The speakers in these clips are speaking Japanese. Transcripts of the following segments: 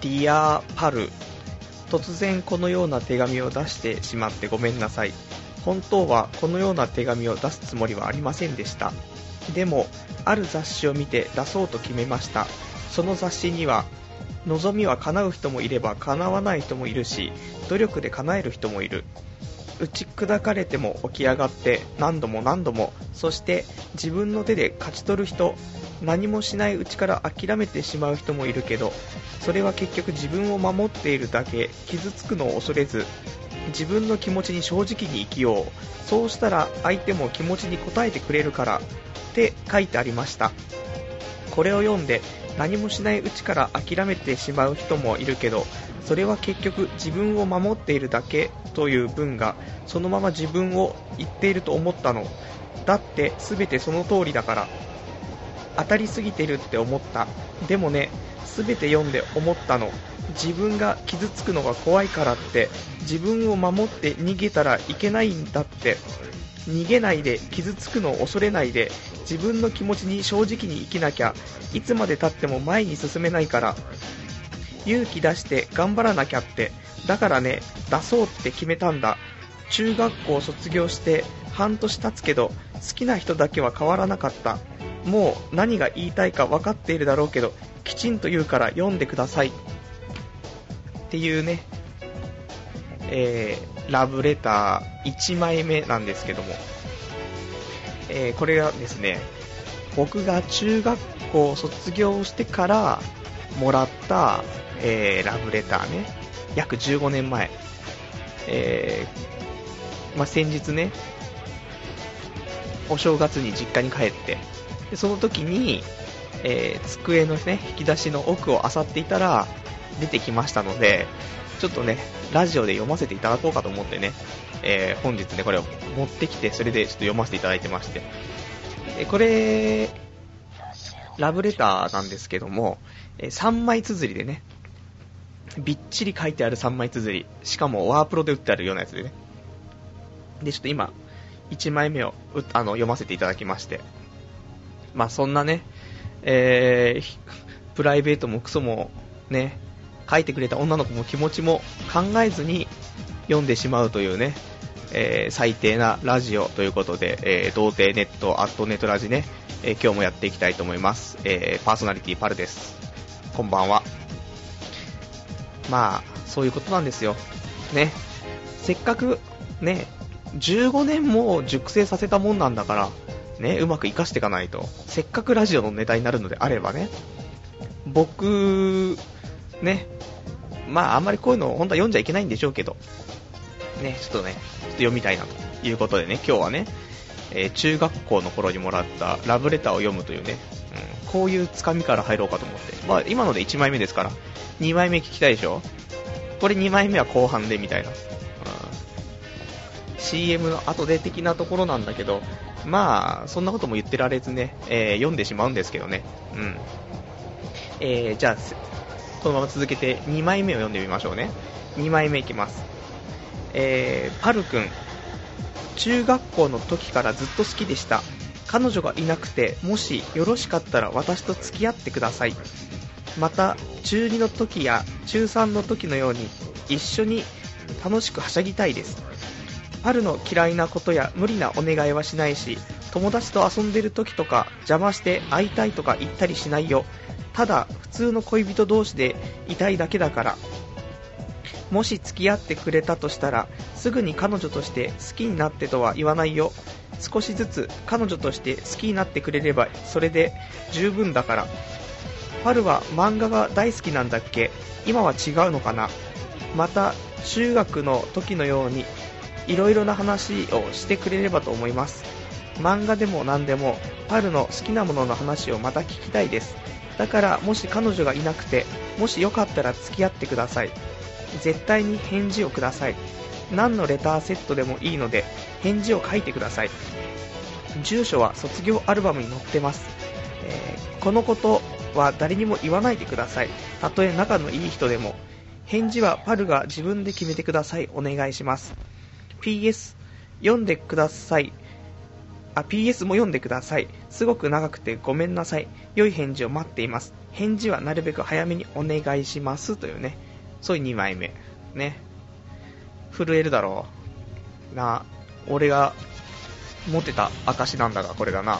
ディアパル。突然このような手紙を出してしまってごめんなさい。本当はこのような手紙を出すつもりはありませんでした。でもある雑誌を見て出そうと決めました。その雑誌には望みは叶う人もいれば叶わない人もいるし努力で叶える人もいる。打ち砕かれても起き上がって何度も何度もそして自分の手で勝ち取る人何もしないうちから諦めてしまう人もいるけどそれは結局自分を守っているだけ傷つくのを恐れず自分の気持ちに正直に生きよう。そうしたら相手も気持ちに応えてくれるからって書いてありました。これを読んで何もしないうちから諦めてしまう人もいるけどそれは結局自分を守っているだけという文がそのまま自分を言っていると思ったの。だって全てその通りだから。当たりすぎてるって思った。でもね全て読んで思ったの。自分が傷つくのが怖いからって。自分を守って逃げたらいけないんだって。逃げないで傷つくのを恐れないで。自分の気持ちに正直に生きなきゃ。いつまでたっても前に進めないから。勇気出して頑張らなきゃって。だからね出そうって決めたんだ。中学校卒業して半年経つけど好きな人だけは変わらなかった。もう何が言いたいか分かっているだろうけどきちんと言うから読んでください。っていうね、えー、ラブレター1枚目なんですけども、えー、これはですね僕が中学校卒業してからもらった、えー、ラブレターね。約15年前、えまあ、先日ねお正月に実家に帰ってでその時に、えー、机のね、引き出しの奥を漁っていたら、出てきましたので、ちょっとね、ラジオで読ませていただこうかと思ってね、えー、本日ね、これを持ってきて、それでちょっと読ませていただいてまして。えこれ、ラブレターなんですけども、え3枚綴りでね、びっちり書いてある3枚綴り、しかもワープロで売ってあるようなやつでね。で、ちょっと今、1枚目をあの読ませていただきまして、まあそんなね、えー、プライベートもクソもね、書いてくれた女の子も気持ちも考えずに読んでしまうというね、えー、最低なラジオということで、えー、童貞ネット、アットネットラジね、えー、今日もやっていきたいと思います。えー、パーソナリティパルです。こんばんは。まあ、そういうことなんですよ。ね。せっかく、ね、15年も熟成させたもんなんだから、ね、うまく活かしていかないと。せっかくラジオのネタになるのであればね。僕、ね、まああんまりこういうの本当は読んじゃいけないんでしょうけど、ね、ちょっとね、ちょっと読みたいなということでね、今日はね、えー、中学校の頃にもらったラブレターを読むというね、うん、こういうつかみから入ろうかと思って。まあ今ので1枚目ですから、2枚目聞きたいでしょ？これ2枚目は後半でみたいな。うん、CM の後で的なところなんだけど、まあ、そんなことも言ってられずね、えー、読んでしまうんですけどね。うん。えー、じゃあ、このまま続けて2枚目を読んでみましょうね。2枚目いきます。えー、パル君、中学校の時からずっと好きでした。彼女がいなくて、もしよろしかったら私と付き合ってください。また、中2の時や中3の時のように一緒に楽しくはしゃぎたいです。パルの嫌いなことや無理なお願いはしないし、友達と遊んでる時とか邪魔して会いたいとか言ったりしないよ。ただ、普通の恋人同士でいたいだけだから。もし付き合ってくれたとしたら、すぐに彼女として好きになってとは言わないよ。少しずつ彼女として好きになってくれればそれで十分だから。パルは漫画が大好きなんだっけ？今は違うのかな？また中学の時のようにいろいろな話をしてくれればと思います。漫画でも何でも、パルの好きなものの話をまた聞きたいです。だから、もし彼女がいなくて、もしよかったら付き合ってください。絶対に返事をください。何のレターセットでもいいので、返事を書いてください。住所は卒業アルバムに載ってます。えー、このことは誰にも言わないでください。たとえ仲のいい人でも。返事はパルが自分で決めてください。お願いします。PS 読んでくださいあ、PS も読んでください。すごく長くてごめんなさい。良い返事を待っています。返事はなるべく早めにお願いします。というね、そういう2枚目。ね。震えるだろう。な、俺が持ってた証なんだが、これがな。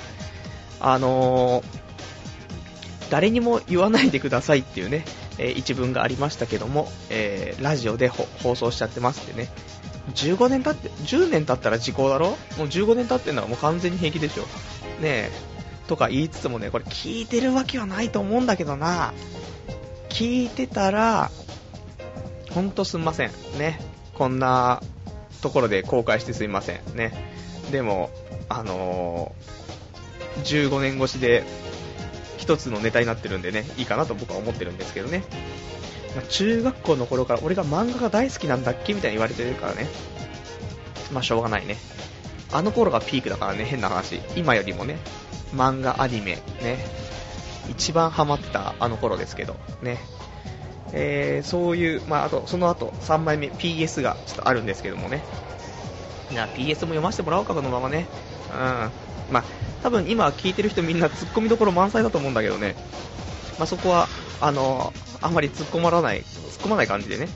あのー、誰にも言わないでくださいっていうね、えー、一文がありましたけども、えー、ラジオで放送しちゃってますってね。15年経って、10年経ったら時効だろ？もう15年経ってんのはもう完全に平気でしょ。ねえ。とか言いつつもね、これ聞いてるわけはないと思うんだけどな。聞いてたら、ほんとすんません。ね。こんなところで公開してすいません。ね。でも、あのー、15年越しで一つのネタになってるんでね、いいかなと僕は思ってるんですけどね。まあ、中学校の頃から俺が漫画が大好きなんだっけみたいに言われてるからね。まあしょうがないね。あの頃がピークだからね、変な話。今よりもね、漫画、アニメ、ね、一番ハマったあの頃ですけど、ね。えー、そういう、まあ、あと、その後、3枚目、PS がちょっとあるんですけどもね。じゃあ PS も読ませてもらおうか、このままね。うん。まあ、多分今聞いてる人みんな突っ込みどころ満載だと思うんだけどね、まあ、そこは、あのあまり突っ込まらない、突っ込まない感じでね。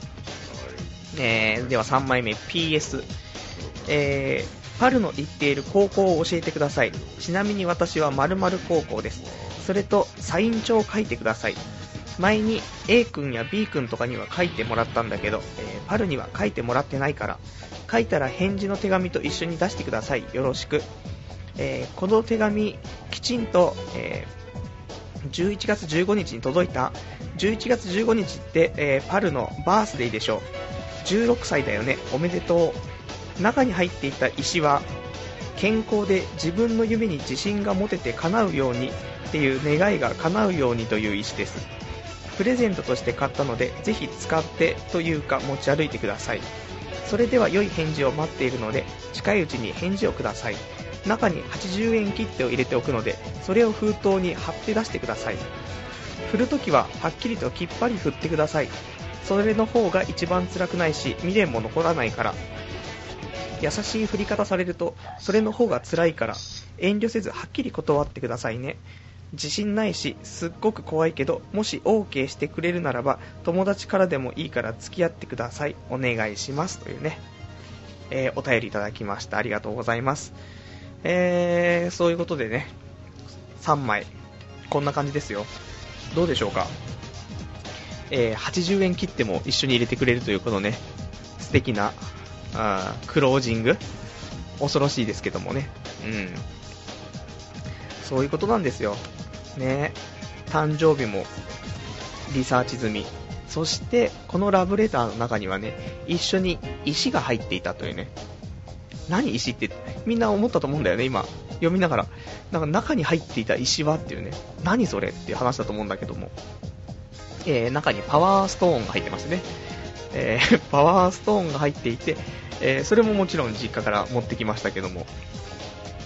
えー、では3枚目、PS。えー、パルの行っている高校を教えてください。ちなみに私は〇〇高校です。それと、サイン帳を書いてください。前に A 君や B 君とかには書いてもらったんだけど、えー、パルには書いてもらってないから、書いたら返事の手紙と一緒に出してください。よろしく。えー、この手紙、きちんと、えー、11月15日に届いた。11月15日って、えー、パルのバースデーでしょう。16歳だよね。おめでとう。中に入っていた石は、健康で自分の夢に自信が持てて叶うようにっていう願いが叶うようにという石です。プレゼントとして買ったので、ぜひ使ってというか持ち歩いてください。それでは良い返事を待っているので、近いうちに返事をください。中に80円切手を入れておくのでそれを封筒に貼って出してください。振るときははっきりときっぱり振ってください。それの方が一番辛くないし未練も残らないから。優しい振り方されるとそれの方が辛いから遠慮せずはっきり断ってくださいね。自信ないしすっごく怖いけどもし OK してくれるならば友達からでもいいから付き合ってください。お願いします。というね、えー、お便りいただきました。ありがとうございます。えー、そういうことでね、3枚、こんな感じですよ。どうでしょうか？えー、80円切っても一緒に入れてくれるというこのね、素敵な、あクロージング恐ろしいですけどもね。うん。そういうことなんですよ。ね誕生日もリサーチ済み。そして、このラブレターの中にはね、一緒に石が入っていたというね。何石ってみんな思ったと思うんだよね、今。読みながら。なんか中に入っていた石はっていうね、何それっていう話だと思うんだけども。えー、中にパワーストーンが入ってますね。えー、パワーストーンが入っていて、えー、それももちろん実家から持ってきましたけども。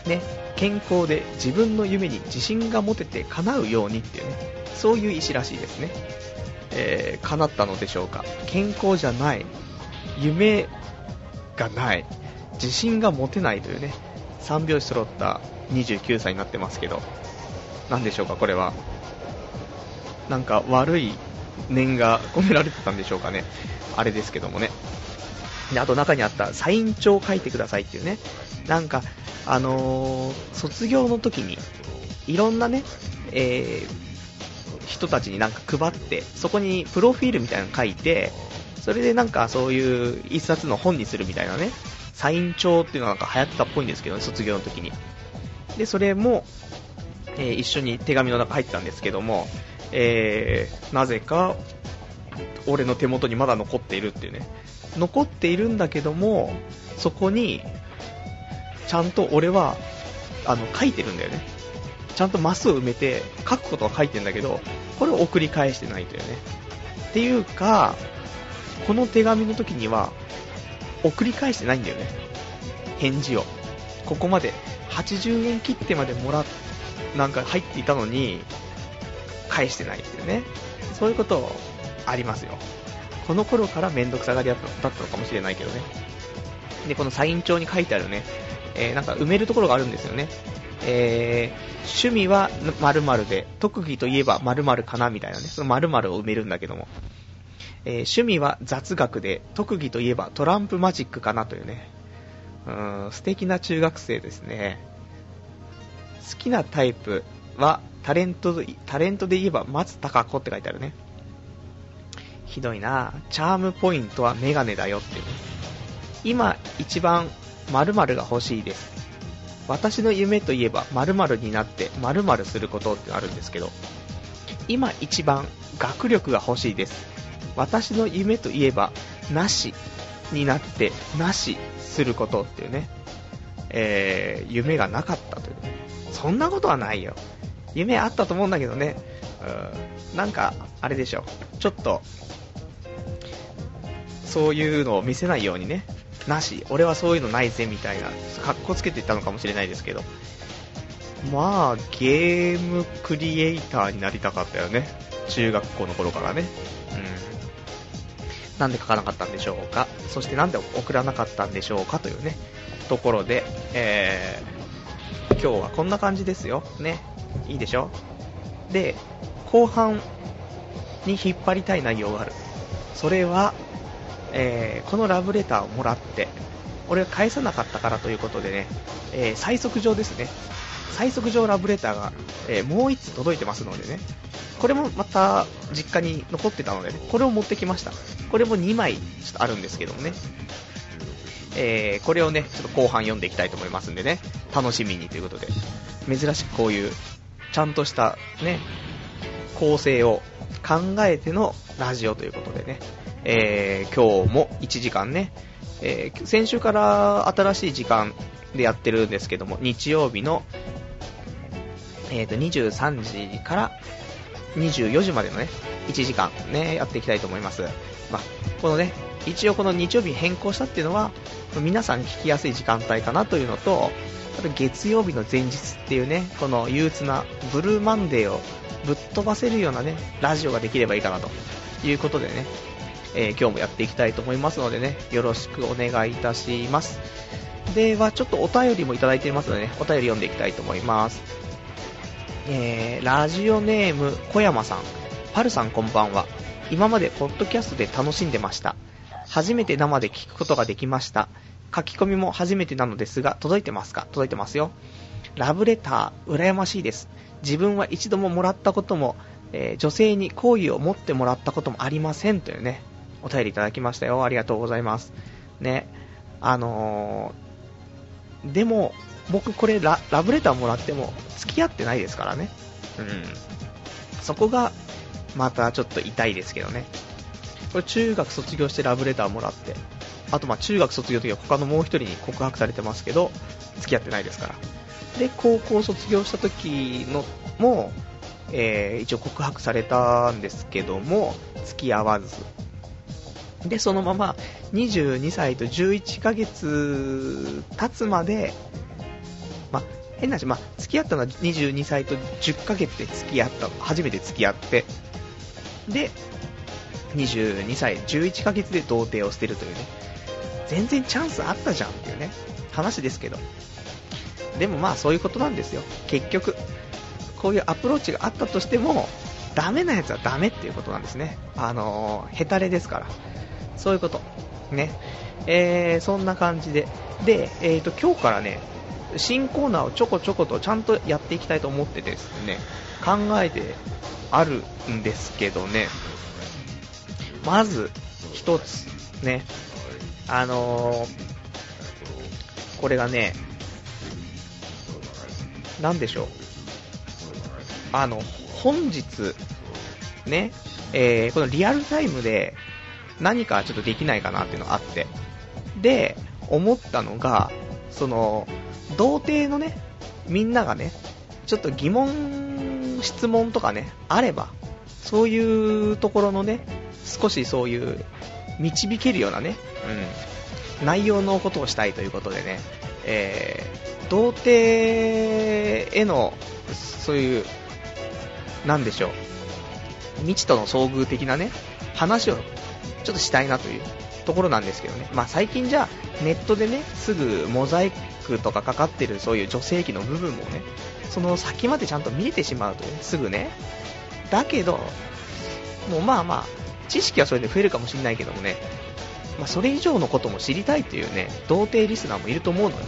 ね、健康で自分の夢に自信が持てて叶うようにっていうね、そういう石らしいですね。えー、叶ったのでしょうか。健康じゃない。夢がない。自信が持てないというね、3拍子揃った29歳になってますけど、何でしょうか、これは。なんか悪い念が込められてたんでしょうかね。あれですけどもね。で、あと中にあったサイン帳を書いてくださいっていうね。なんか、あのー、卒業の時に、いろんなね、えー、人たちになんか配って、そこにプロフィールみたいなの書いて、それでなんかそういう一冊の本にするみたいなね、サイン帳っていうのがなんか流行ってたっぽいんですけどね、卒業の時に。で、それも、えー、一緒に手紙の中入ってたんですけども、えー、なぜか、俺の手元にまだ残っているっていうね。残っているんだけども、そこに、ちゃんと俺は、あの、書いてるんだよね。ちゃんとマスを埋めて、書くことは書いてんだけど、これを送り返してないというね。っていうか、この手紙の時には、送り返してないんだよね。返事を。ここまで80円切ってまでもらっ、なんか入っていたのに、返してないっていうね。そういうことありますよ。この頃からめんどくさがりだったのかもしれないけどね。で、このサイン帳に書いてあるね、えー、なんか埋めるところがあるんですよね。えー、趣味は〇〇で、特技といえば〇〇かなみたいなね、その〇〇を埋めるんだけども。えー、趣味は雑学で、特技といえばトランプマジックかなというね。うん、素敵な中学生ですね。好きなタイプはタレント、タレントで言えば松たか子って書いてあるね。ひどいなチャームポイントはメガネだよってね。今一番〇〇が欲しいです。私の夢といえば〇〇になって〇〇することってあるんですけど、今一番学力が欲しいです。私の夢といえばなしになってなしすることっていうね、えー、夢がなかったという。そんなことはないよ。夢あったと思うんだけどね、うん、なんか、あれでしょ、ちょっと、そういうのを見せないようにね、なし、俺はそういうのないぜみたいな、格好つけていったのかもしれないですけど、まあ、ゲームクリエイターになりたかったよね、中学校の頃からね。なんで書かなかったんでしょうか、そしてなんで送らなかったんでしょうかというね、ところで、えー、今日はこんな感じですよ。ね。いいでしょで、後半に引っ張りたい内容がある。それは、えー、このラブレターをもらって、俺が返さなかったからということでね、えー、最速上ですね。最速上ラブレターが、えー、もう1つ届いてますのでね。これもまた実家に残ってたのでね、これを持ってきました。これも2枚ちょっとあるんですけどもね。えー、これをね、ちょっと後半読んでいきたいと思いますんでね、楽しみにということで、珍しくこういうちゃんとしたね、構成を考えてのラジオということでね、えー、今日も1時間ね、えー、先週から新しい時間でやってるんですけども、日曜日の、えー、と23時から24時までのね、1時間ね、やっていきたいと思います。まあ、このね、一応この日曜日変更したっていうのは、皆さん聞きやすい時間帯かなというのと、あと月曜日の前日っていうね、この憂鬱なブルーマンデーをぶっ飛ばせるようなね、ラジオができればいいかなということでね、えー、今日もやっていきたいと思いますのでね、よろしくお願いいたします。では、ちょっとお便りもいただいていますのでね、お便り読んでいきたいと思います。えー、ラジオネーム、小山さん。パルさんこんばんは。今までポッドキャストで楽しんでました。初めて生で聞くことができました。書き込みも初めてなのですが、届いてますか？届いてますよ。ラブレター、羨ましいです。自分は一度ももらったことも、えー、女性に好意を持ってもらったこともありませんというね、お便りいただきましたよ。ありがとうございます。ね、あのー、でも、僕これララブレターもらっても付き合ってないですからね。うん。そこが、またちょっと痛いですけどね。これ中学卒業してラブレターもらって、あとまあ中学卒業の時は他のもう一人に告白されてますけど、付き合ってないですから。で、高校卒業した時のも、えー、一応告白されたんですけども、付き合わず。で、そのまま22歳と11ヶ月経つまで、まあ、変な話、まあ、付き合ったのは22歳と10ヶ月で付き合った、初めて付き合って、で、22歳11ヶ月で童貞を捨てるというね、全然チャンスあったじゃんっていうね、話ですけど。でもまあそういうことなんですよ。結局、こういうアプローチがあったとしても、ダメなやつはダメっていうことなんですね。あのー、ヘタレですから。そういうこと。ね。えー、そんな感じで。で、えーと、今日からね、新コーナーをちょこちょことちゃんとやっていきたいと思ってですね、考えてあるんですけどね、まず、一つ、ね、あのー、これがね、なんでしょう。あの、本日、ね、えー、このリアルタイムで何かちょっとできないかなっていうのがあって。で、思ったのが、その、童貞のね、みんながね、ちょっと疑問、質問とかね、あれば、そういうところのね、少しそういう導けるようなね、うん、内容のことをしたいということでね、えー、童貞への、そういう、なんでしょう、未知との遭遇的なね、話をちょっとしたいなというところなんですけどね。まあ最近じゃネットでね、すぐモザイクとかかかってるそういう女性器の部分もね、その先までちゃんと見えてしまうとね、すぐね。だけど、もうまあまあ、知識はそれで増えるかもしれないけどもね、まあ、それ以上のことも知りたいというね、童貞リスナーもいると思うのよ。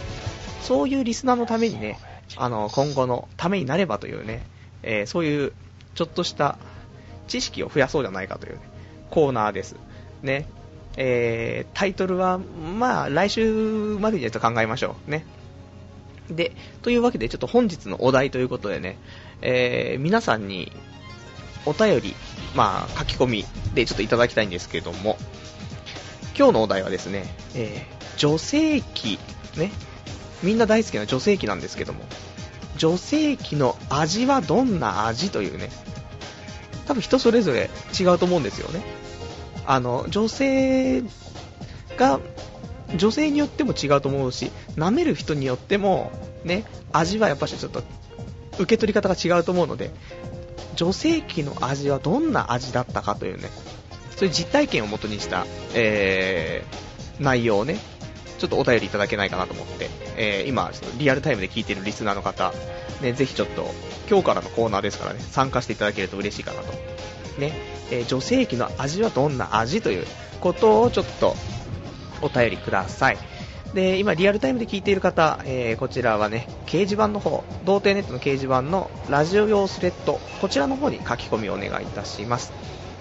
そういうリスナーのためにね、あの、今後のためになればというね、えー、そういうちょっとした知識を増やそうじゃないかという、ね、コーナーです。ね。えー、タイトルは、まあ、来週までにちょっと考えましょう。ね。で、というわけで、ちょっと本日のお題ということでね、えー、皆さんにお便り、まあ、書き込みでちょっといただきたいんですけども、今日のお題はですね、えー、女性器、ね、みんな大好きな女性器なんですけども、女性器の味はどんな味というね、多分人それぞれ違うと思うんですよね。あの、女性が、女性によっても違うと思うし、舐める人によっても、ね、味はやっぱしちょっと、受け取り方が違うと思うので、女性器の味はどんな味だったかというね、そういう実体験をもとにした、えー、内容をね、ちょっとお便りいただけないかなと思って、えー、今、リアルタイムで聞いているリスナーの方、ね、ぜひちょっと、今日からのコーナーですからね、参加していただけると嬉しいかなと。ね、えー、女性器の味はどんな味ということをちょっとお便りください。で、今リアルタイムで聞いている方、えー、こちらはね、掲示板の方、童貞ネットの掲示板のラジオ用スレッド、こちらの方に書き込みをお願いいたします。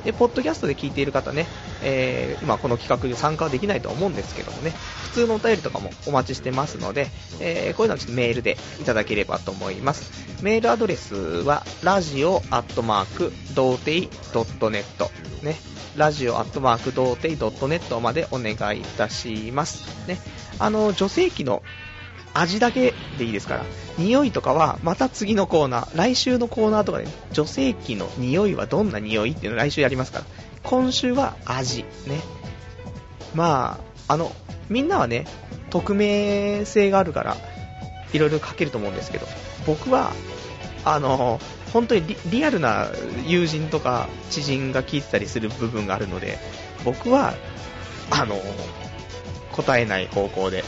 で、ポッドキャストで聞いている方ね、えー、今この企画で参加はできないと思うんですけどもね、普通のお便りとかもお待ちしてますので、えー、こういうのはちょっとメールでいただければと思います。メールアドレスは、ラジオアットマーク、童貞 .net ね、ラジオアットマーク、童貞 .net までお願いいたします。ね、あの、女性器の味だけでいいですから、匂いとかはまた次のコーナー、来週のコーナーとかで、女性器の匂いはどんな匂いっていうのを来週やりますから、今週は味、ね。まあ、あの、みんなはね、匿名性があるから、いろいろ書けると思うんですけど、僕は、あの、本当にリアルな友人とか知人が聞いてたりする部分があるので、僕は、あの、答えない方向で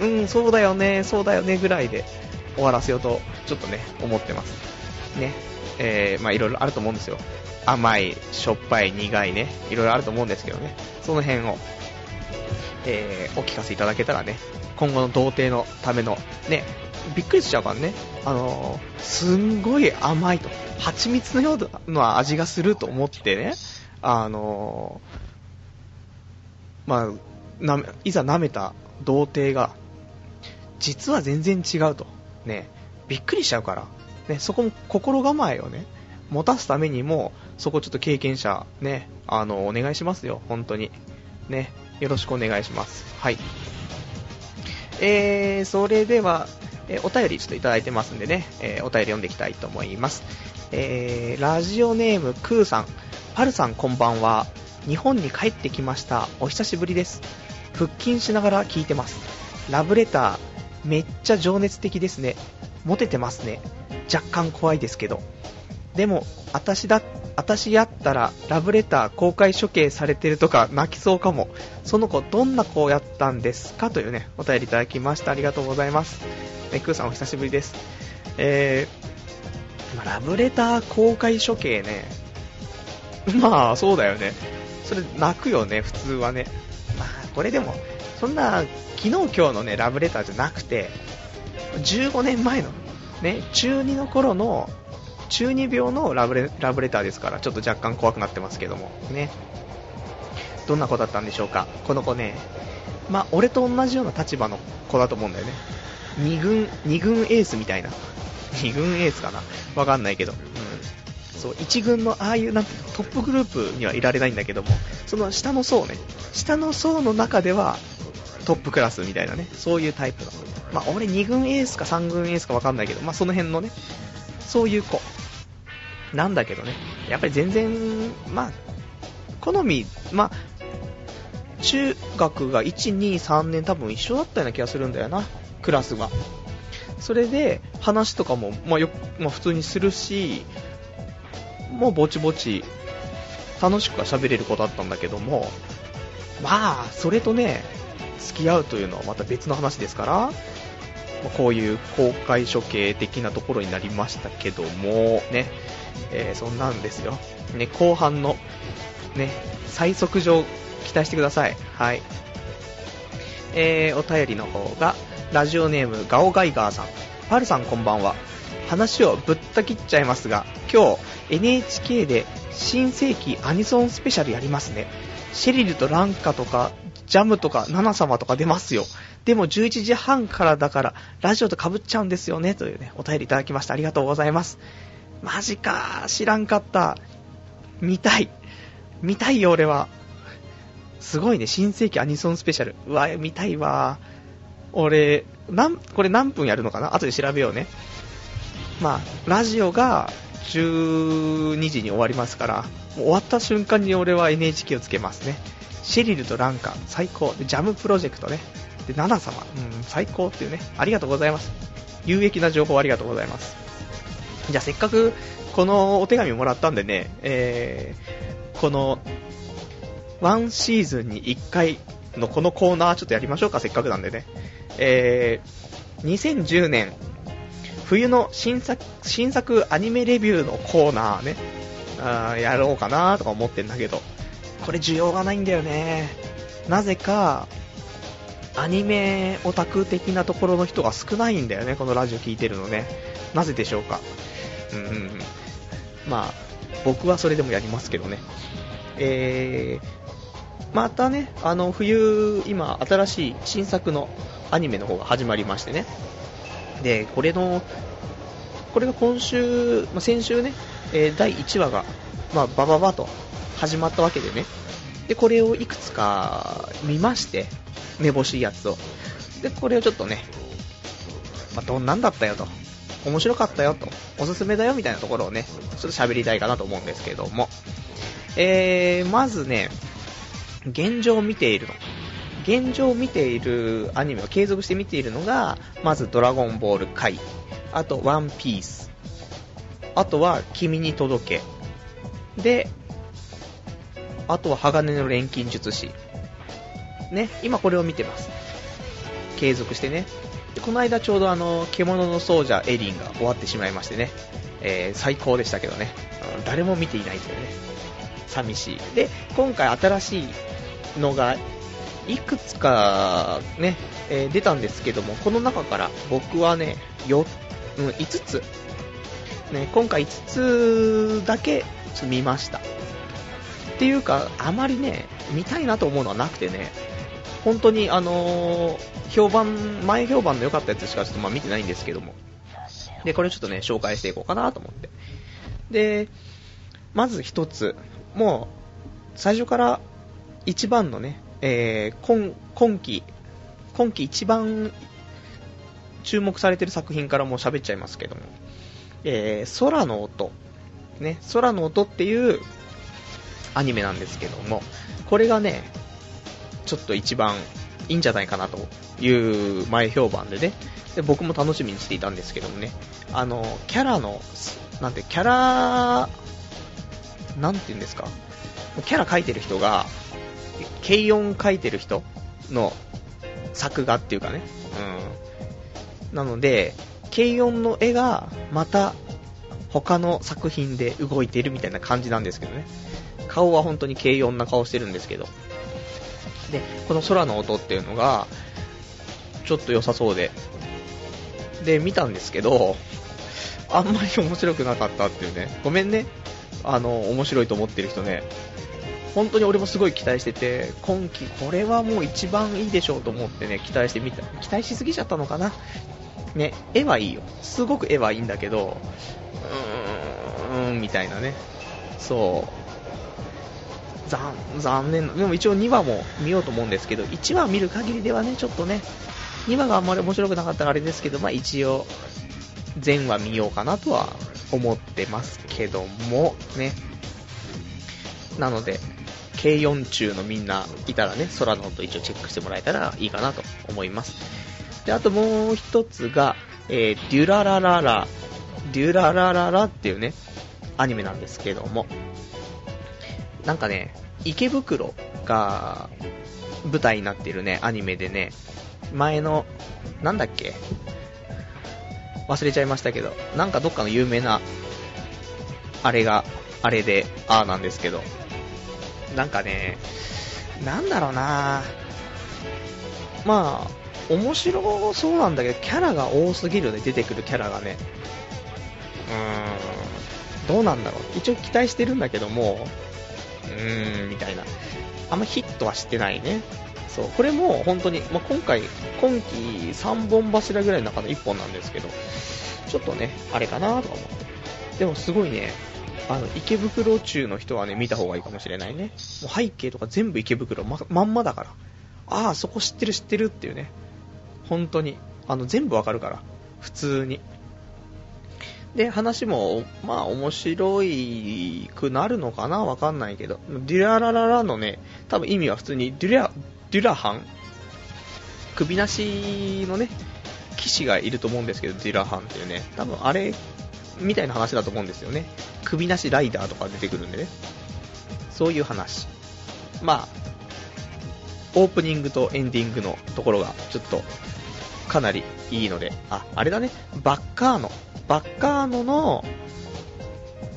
うん、そうだよね、そうだよねぐらいで終わらせようと、ちょっとね、思ってます。ね。えー、まあいろいろあると思うんですよ。甘い、しょっぱい、苦いね、いろいろあると思うんですけどね。その辺を、えー、お聞かせいただけたらね、今後の童貞のための、ね、びっくりしちゃうからね、あのー、すんごい甘いと、蜂蜜のような味がすると思ってね、あのー、まあ、いざ舐めた童貞が、実は全然違うと。ね、びっくりしちゃうから。ね、そこも心構えをね、持たすためにも、そこちょっと経験者、ね、あの、お願いしますよ、本当に。ね、よろしくお願いします。はい。えー、それでは、えー、お便りちょっといただいてますんでね、えー、お便り読んでいきたいと思います。えー、ラジオネームクーさん、パルさんこんばんは。日本に帰ってきました。お久しぶりです。腹筋しながら聞いてます。ラブレター、めっちゃ情熱的ですね。モテてますね。若干怖いですけど。でも、私だ、私やったらラブレター公開処刑されてるとか泣きそうかも。その子どんな子やったんですかというね、お便りいただきました。ありがとうございます。ね、クーさんお久しぶりです。えー、まラブレター公開処刑ね。まあ、そうだよね。それ泣くよね、普通はね。まあ、これでも、そんな昨日今日のね、ラブレターじゃなくて、15年前の、ね、中2の頃の、中2病のラブレラブレターですから、ちょっと若干怖くなってますけども、ね。どんな子だったんでしょうか？この子ね、まあ、俺と同じような立場の子だと思うんだよね。2軍、2軍エースみたいな。2軍エースかなわかんないけど。うん。そう、1軍のああいう、なんてトップグループにはいられないんだけども、その下の層ね、下の層の中では、トップクラスみたいなね、そういうタイプの。まあ、俺2軍エースか3軍エースかわかんないけど、まあ、その辺のね、そういう子。なんだけどね、やっぱり全然、まあ、好み、まあ、中学が1、2、3年多分一緒だったような気がするんだよな、クラスが。それで、話とかも、まあ、よまあ、普通にするし、もうぼちぼち、楽しくは喋れる子だったんだけども、まあ、それとね、付き合うというのはまた別の話ですから、まこういう公開処刑的なところになりましたけども、ね、えー、そんなんですよ。ね、後半の、ね、最速上期待してください。はい。えー、お便りの方が、ラジオネームガオガイガーさん。パルさんこんばんは。話をぶった切っちゃいますが、今日 NHK で新世紀アニソンスペシャルやりますね。シェリルとランカとか、ジャムとか、ナナ様とか出ますよ。でも11時半からだから、ラジオと被っちゃうんですよね、というね、お便りいただきました。ありがとうございます。マジか、知らんかった。見たい。見たいよ、俺は。すごいね、新世紀アニソンスペシャル。うわ、見たいわ。俺、なん、これ何分やるのかな？後で調べようね。まあ、ラジオが12時に終わりますから、終わった瞬間に俺は NHK をつけますね。シェリルとランカ、最高。で、ジャムプロジェクトね。で、ナナ様、うん、最高っていうね。ありがとうございます。有益な情報ありがとうございます。じゃあせっかくこのお手紙もらったんでね、えー、この、ワンシーズンに1回のこのコーナーちょっとやりましょうか、せっかくなんでね。えー、2010年、冬の新作、新作アニメレビューのコーナーね、あーやろうかなとか思ってんだけど、これ需要がないんだよね。なぜか、アニメオタク的なところの人が少ないんだよね、このラジオ聞いてるのね。なぜでしょうか。うん。まあ、僕はそれでもやりますけどね。えー、またね、あの、冬、今、新しい新作のアニメの方が始まりましてね。で、これの、これが今週、まあ、先週ね、えー、第1話が、まあ、バババと始まったわけでね。で、これをいくつか見まして、めぼしいやつを。で、これをちょっとね、まあ、どんなんだったよと。面白かったよと。おすすめだよみたいなところをね、ちょっと喋りたいかなと思うんですけども。えー、まずね、現状を見ているの。現状を見ているアニメを継続して見ているのが、まずドラゴンボール回、あとワンピース、あとは君に届け、で、あとは鋼の錬金術師。ね、今これを見てます。継続してね。この間ちょうどあの、獣の奏者エリンが終わってしまいましてね、えー、最高でしたけどね、誰も見ていないというね、寂しい。で、今回新しいのが、いくつかね、えー、出たんですけども、この中から僕はね、よ、うん、5つ、ね、今回5つだけ見ました。っていうか、あまりね、見たいなと思うのはなくてね、本当にあのー、評判、前評判の良かったやつしかちょっとまあ見てないんですけども。で、これちょっとね、紹介していこうかなと思って。で、まず一つ、もう、最初から一番のね、えー、今、今季、今季一番注目されてる作品からもう喋っちゃいますけども、えー、空の音、ね、空の音っていうアニメなんですけども、これがね、ちょっと一番いいんじゃないかなという前評判でね、で僕も楽しみにしていたんですけどもね、あの、キャラの、なんて、キャラ、なんて言うんですか、キャラ描いてる人が、軽音描いてる人の作画っていうかね、うん。なので、軽音の絵がまた他の作品で動いているみたいな感じなんですけどね。顔は本当に軽音な顔してるんですけど、で、この空の音っていうのが、ちょっと良さそうで、で、見たんですけど、あんまり面白くなかったっていうね、ごめんね、あの、面白いと思ってる人ね、本当に俺もすごい期待してて、今季これはもう一番いいでしょうと思ってね、期待してみた。期待しすぎちゃったのかなね、絵はいいよ。すごく絵はいいんだけど、うーん、みたいなね。そう。残残念でも一応2話も見ようと思うんですけど、1話見る限りではね、ちょっとね、2話があんまり面白くなかったらあれですけど、まあ一応、全話見ようかなとは思ってますけども、ね。なので、K4 中のみんないたらね、空の音一応チェックしてもらえたらいいかなと思います。で、あともう一つが、えー、デュララララ、デュララララっていうね、アニメなんですけども、なんかね、池袋が舞台になっているね、アニメでね、前の、なんだっけ、忘れちゃいましたけど、なんかどっかの有名な、あれが、あれで、ああなんですけど、なんかね、なんだろうなまあ、面白そうなんだけど、キャラが多すぎるね、出てくるキャラがね。うーん、どうなんだろう。一応期待してるんだけども、うーん、みたいな。あんまヒットはしてないね。そう、これも本当に、まあ、今回、今季3本柱ぐらいの中の1本なんですけど、ちょっとね、あれかなとか思って。でもすごいね、あの、池袋中の人はね、見た方がいいかもしれないね。もう背景とか全部池袋ま、まんまだから。ああ、そこ知ってる知ってるっていうね。本当に。あの、全部わかるから。普通に。で、話も、まあ、面白いくなるのかな？わかんないけど。デュララララのね、多分意味は普通に、デュラ、デュラハン？首なしのね、騎士がいると思うんですけど、デュラハンっていうね。多分あれ、みたいな話だと思うんですよね。首なしライダーとか出てくるんでね。そういう話。まあ、オープニングとエンディングのところが、ちょっと、かなりいいので、あ、あれだね、バッカーノ。バッカーノの、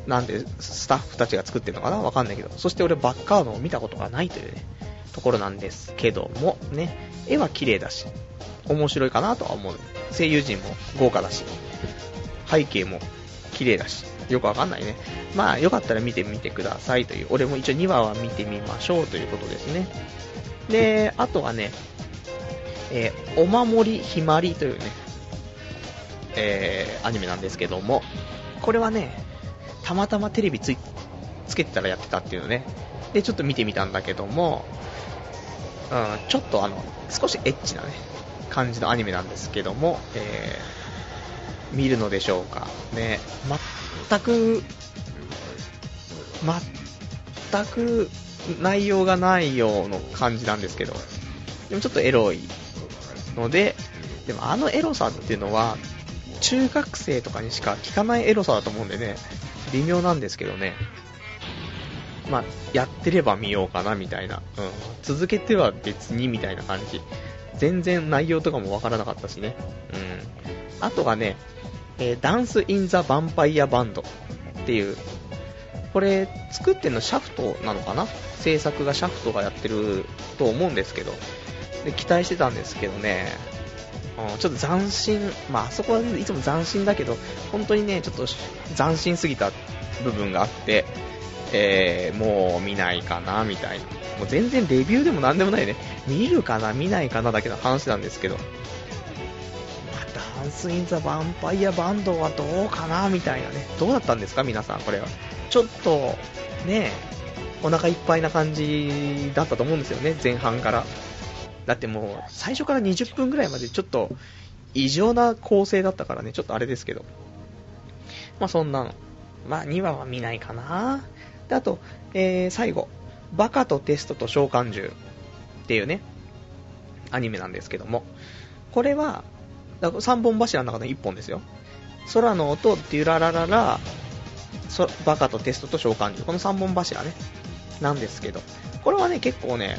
なんで、スタッフたちが作ってるのかな？わかんないけど、そして俺バッカーノを見たことがないというね、ところなんですけども、ね、絵は綺麗だし、面白いかなとは思う。声優陣も豪華だし、背景も綺麗だし、よくわかんないね。まあ、よかったら見てみてくださいという、俺も一応2話は見てみましょうということですね。で、あとはね、えー、お守りひまりというね、えー、アニメなんですけども、これはね、たまたまテレビつつけてたらやってたっていうのね、で、ちょっと見てみたんだけども、うん、ちょっとあの、少しエッチなね、感じのアニメなんですけども、えー、見るのでしょうか。ね、全く、全く内容がないような感じなんですけど、でもちょっとエロいので、でもあのエロさっていうのは、中学生とかにしか聞かないエロさだと思うんでね、微妙なんですけどね。まあ、やってれば見ようかなみたいな。うん。続けては別にみたいな感じ。全然内容とかもわからなかったしね。うん。あとはね、えー、ダンス・イン・ザ・ヴァンパイア・バンドっていう、これ、作ってるのシャフトなのかな？制作がシャフトがやってると思うんですけど、で期待してたんですけどね、うん、ちょっと斬新、まあ、そこはいつも斬新だけど、本当にね、ちょっと斬新すぎた部分があって、えー、もう見ないかな、みたいな。もう全然レビューでもなんでもないね。見るかな、見ないかなだけの話なんですけど。まあ、ダンス・イン・ザ・ヴァンパイア・バンドはどうかな、みたいなね。どうだったんですか、皆さん、これは。ちょっと、ね、お腹いっぱいな感じだったと思うんですよね、前半から。だってもう、最初から20分ぐらいまでちょっと、異常な構成だったからね、ちょっとあれですけど。まあそんなの。まあ2話は見ないかな。で、あと、えー、最後、バカとテストと召喚獣っていうね、アニメなんですけども、これは、だ3本柱の中の1本ですよ。空の音、デュララララ、バカとテストと召喚獣。この3本柱ね。なんですけど、これはね、結構ね、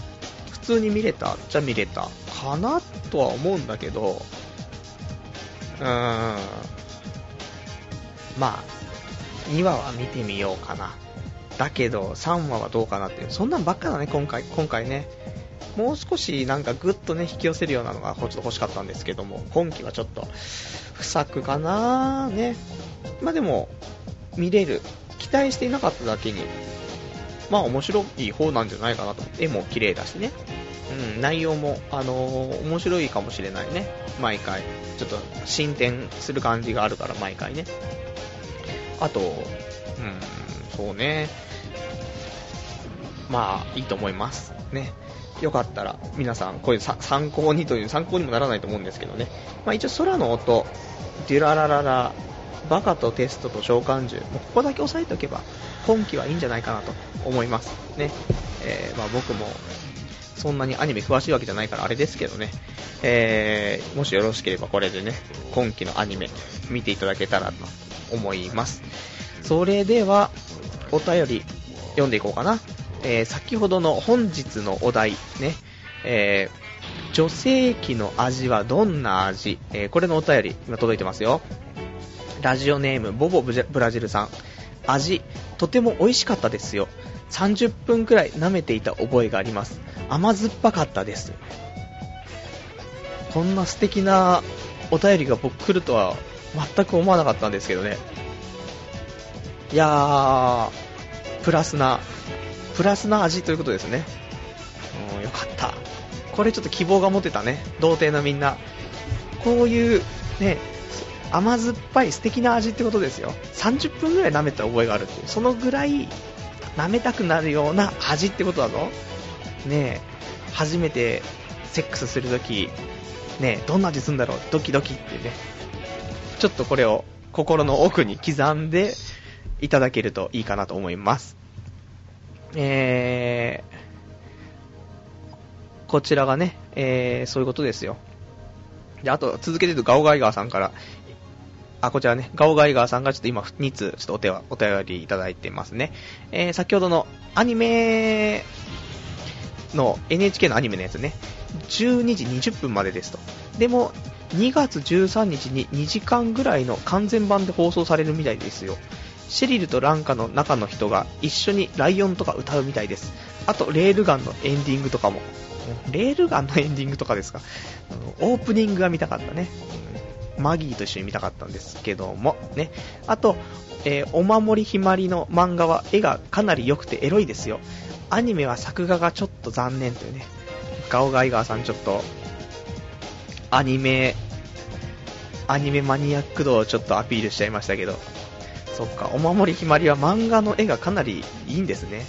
普通に見れたっちゃ見れたかなとは思うんだけど、うーん、まあ、2話は見てみようかな。だけど、3話はどうかなっていう。そんなんばっかだね、今回、今回ね。もう少しなんかぐっとね、引き寄せるようなのがちょっと欲しかったんですけども、今季はちょっと、不作かなね。まあでも、見れる。期待していなかっただけに、まあ面白い方なんじゃないかなと。絵も綺麗だしね。うん、内容も、あのー、面白いかもしれないね。毎回。ちょっと進展する感じがあるから、毎回ね。あと、うん、そうね。まあ、いいと思います。ね。よかったら、皆さん、こういう参考にという、参考にもならないと思うんですけどね。まあ一応空の音、デュララララ、バカとテストと召喚獣、もうここだけ押さえておけば、今季はいいんじゃないかなと思います。ね。えー、まあ僕も、そんなにアニメ詳しいわけじゃないからあれですけどね。えー、もしよろしければこれでね、今季のアニメ見ていただけたらと思います。それでは、お便り読んでいこうかな。えー、先ほどの本日のお題ね、えー、女性器の味はどんな味、えー、これのお便り今届いてますよ。ラジオネームボボブラジルさん味とても美味しかったですよ。30分くらい舐めていた覚えがあります。甘酸っぱかったです。こんな素敵なお便りが僕来るとは全く思わなかったんですけどね。いやープラスなプラスな味ということですね。うんよかった。これちょっと希望が持てたね。童貞のみんな。こういうね甘酸っぱい素敵な味ってことですよ。30分ぐらい舐めた覚えがあるっていう。そのぐらい舐めたくなるような味ってことだぞ。ねえ。初めてセックスするときねえ。どんな味するんだろう。ドキドキってね。ちょっとこれを心の奥に刻んでいただけるといいかなと思います。えー、こちらがね、えー、そういうことですよ。で、あと、続けてるとガオガイガーさんから、あ、こちらね、ガオガイガーさんがちょっと今2通、ちょっとお手は、お便りいただいてますね。えー、先ほどのアニメの NHK のアニメのやつね、12時20分までですと。でも、2月13日に2時間ぐらいの完全版で放送されるみたいですよ。シェリルとランカの中の人が一緒にライオンとか歌うみたいです。あと、レールガンのエンディングとかも。レールガンのエンディングとかですか？オープニングが見たかったね。マギーと一緒に見たかったんですけども、ね。あと、えー、お守りひまりの漫画は絵がかなり良くてエロいですよ。アニメは作画がちょっと残念というね。ガオガイガーさんちょっと、アニメ、アニメマニアック度をちょっとアピールしちゃいましたけど。そっか、お守りひまりは漫画の絵がかなりいいんですね。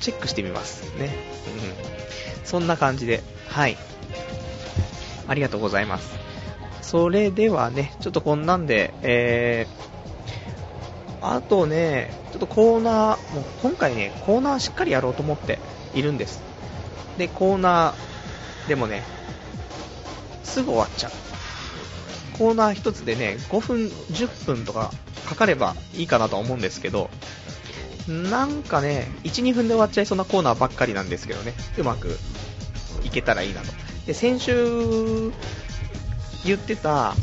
チェックしてみますね。うん。そんな感じで、はい。ありがとうございます。それではね、ちょっとこんなんで、えー、あとね、ちょっとコーナー、もう今回ね、コーナーしっかりやろうと思っているんです。で、コーナーでもね、すぐ終わっちゃう。コーナー1つでね、5分、10分とかかかればいいかなと思うんですけど、なんかね、1、2分で終わっちゃいそうなコーナーばっかりなんですけどね、うまくいけたらいいなと。で、先週言ってた、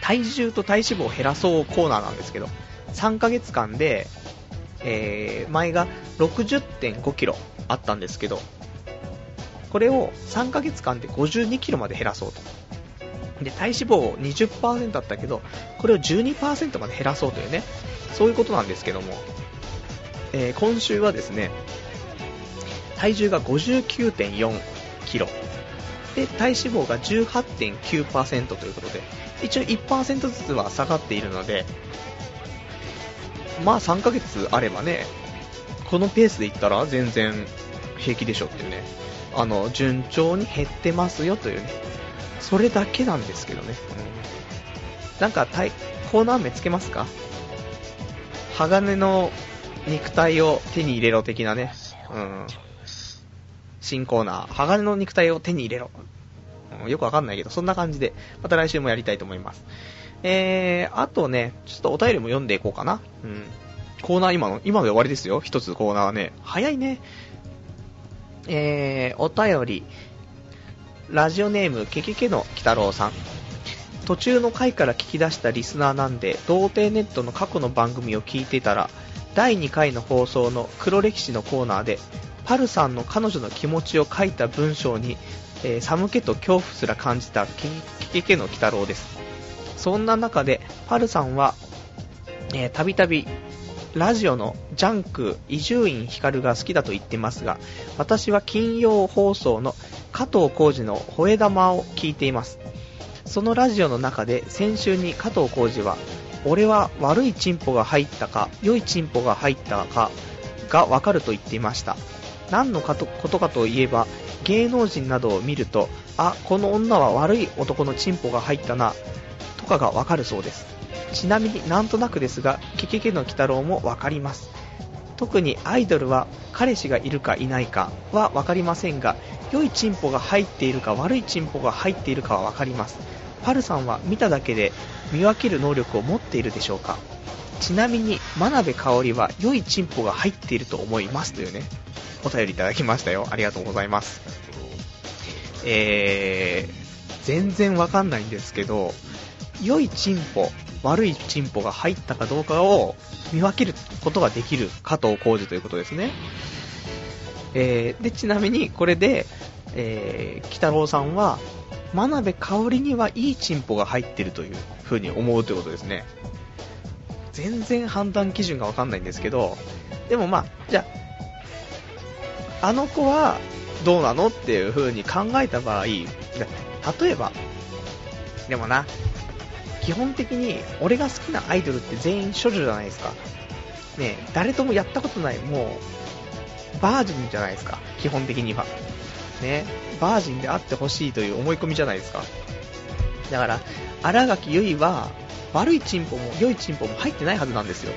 体重と体脂肪を減らそうコーナーなんですけど、3ヶ月間で、えー、前が60.5キロあったんですけど、これを3ヶ月間で52キロまで減らそうと。で、体脂肪20%だったけど、これを12%まで減らそうというね、そういうことなんですけども、えー、今週はですね、体重が59.4キロ、で、体脂肪が18.9%ということで、一応1%ずつは下がっているので、まあ3ヶ月あればね、このペースでいったら全然平気でしょっていうね、あの、順調に減ってますよというね、それだけなんですけどね。うん、なんか、コーナー名つけますか？鋼の肉体を手に入れろ的なね。うん。新コーナー、鋼の肉体を手に入れろ。うん、よくわかんないけど、そんな感じで、また来週もやりたいと思います。えー、あとね、ちょっとお便りも読んでいこうかな。うん。コーナー今の、今ので終わりですよ。一つコーナーはね。早いね。えー、お便り。ラジオネーム、ケケケの鬼太郎さん。途中の回から聞き出したリスナーなんで、童貞ネットの過去の番組を聞いてたら、第2回の放送の黒歴史のコーナーで、パルさんの彼女の気持ちを書いた文章に、えー、寒気と恐怖すら感じたキケケの鬼太郎です。そんな中で、パルさんは、たびたび、ラジオのジャンク伊集院光が好きだと言ってますが、私は金曜放送の加藤浩次の吠え玉を聞いています。そのラジオの中で先週に加藤浩次は、俺は悪いチンポが入ったか、良いチンポが入ったかがわかると言っていました。何のことかといえば、芸能人などを見ると、あ、この女は悪い男のチンポが入ったな、とかがわかるそうです。ちなみになんとなくですが、ケケケの鬼太郎もわかります。特にアイドルは彼氏がいるかいないかはわかりませんが、良いチンポが入っているか悪いチンポが入っているかはわかります。パルさんは見ただけで見分ける能力を持っているでしょうかちなみに真鍋かおりは良いチンポが入っていると思いますというねお便りいただきましたよ。ありがとうございます。えー、全然わかんないんですけど、良いチンポ悪いチンポが入ったかどうかを見分けることができる加藤浩二ということですね。えー、で、ちなみにこれで、えー、北郎さんは、真鍋香織にはいいチンポが入ってるという風に思うということですね。全然判断基準がわかんないんですけど、でもまあ、じゃあ、あの子はどうなのっていう風に考えた場合、例えば、でもな、基本的に俺が好きなアイドルって全員処女じゃないですか。ね誰ともやったことない、もう、バージンじゃないですか、基本的には。ね、バージンであってほしいという思い込みじゃないですか。だから、荒垣結衣は、悪いチンポも良いチンポも入ってないはずなんですよ。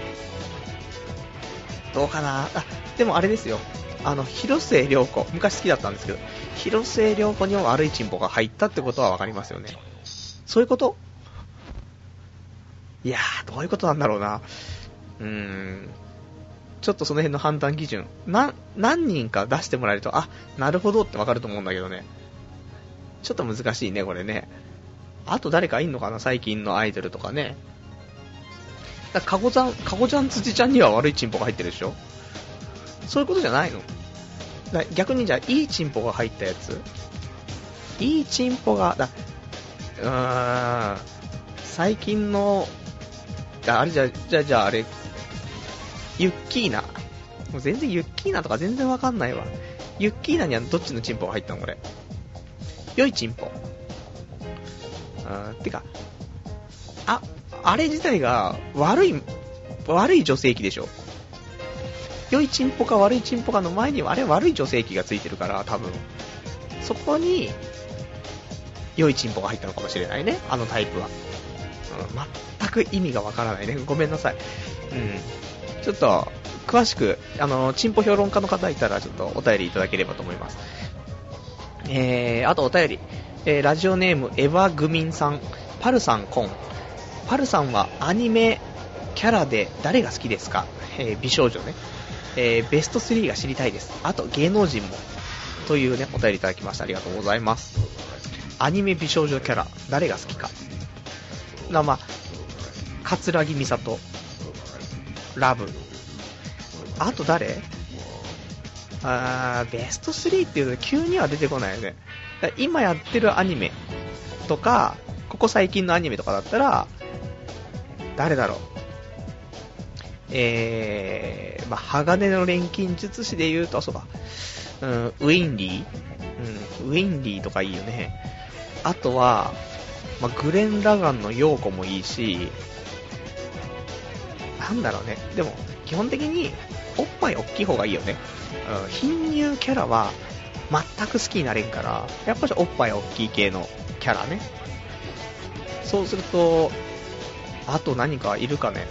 どうかな？あ、でもあれですよ。あの、広末涼子、昔好きだったんですけど、広末涼子にも悪いチンポが入ったってことはわかりますよね。そういうこと？いやー、どういうことなんだろうな。うーん。ちょっとその辺の判断基準、な、何人か出してもらえると、あ、なるほどってわかると思うんだけどね。ちょっと難しいね、これね。あと誰かいんのかな、最近のアイドルとかね。だかごちゃん、かごちゃん辻ちゃんには悪いチンポが入ってるでしょ？そういうことじゃないの？逆にじゃあ、いいチンポが入ったやつ？いいチンポが、だ、うーん、最近の、あれじゃ、じゃ、じゃああれ、ユッキーナ？もう全然ユッキーナとか全然わかんないわ。ユッキーナにはどっちのチンポが入ったのこれ？良いチンポ。あてか、あ、あれ自体が悪い、悪い女性器でしょ？良いチンポか悪いチンポかの前にはあれ悪い女性器がついてるから、多分。そこに、良いチンポが入ったのかもしれないね、あのタイプは。うん、全く意味がわからないね。ごめんなさい。うん。ちょっと、詳しく、あの、チンポ評論家の方いたら、ちょっとお便りいただければと思います。えー、あとお便り。えー、ラジオネーム、エヴァグミンさん、パルさんコン。パルさんはアニメキャラで誰が好きですか、えー、美少女ね。えー、ベスト3が知りたいです。あと芸能人も。というね、お便りいただきました。ありがとうございます。アニメ美少女キャラ、誰が好きか。な、まあ、桂木美里、ラブ。あと誰？あー、ベスト3っていうと急には出てこないよね。今やってるアニメとか、ここ最近のアニメとかだったら、誰だろう？えー、まあ、鋼の錬金術師で言うと、そうか、うん、ウィンリー、うん、ウィンリーとかいいよね。あとは、まあ、グレン・ラガンのヨーコもいいし、なんだろうね。でも、基本的に、おっぱい大きい方がいいよね。うん、貧乳キャラは、全く好きになれんから、やっぱりおっぱい大きい系のキャラね。そうすると、あと何かいるかね。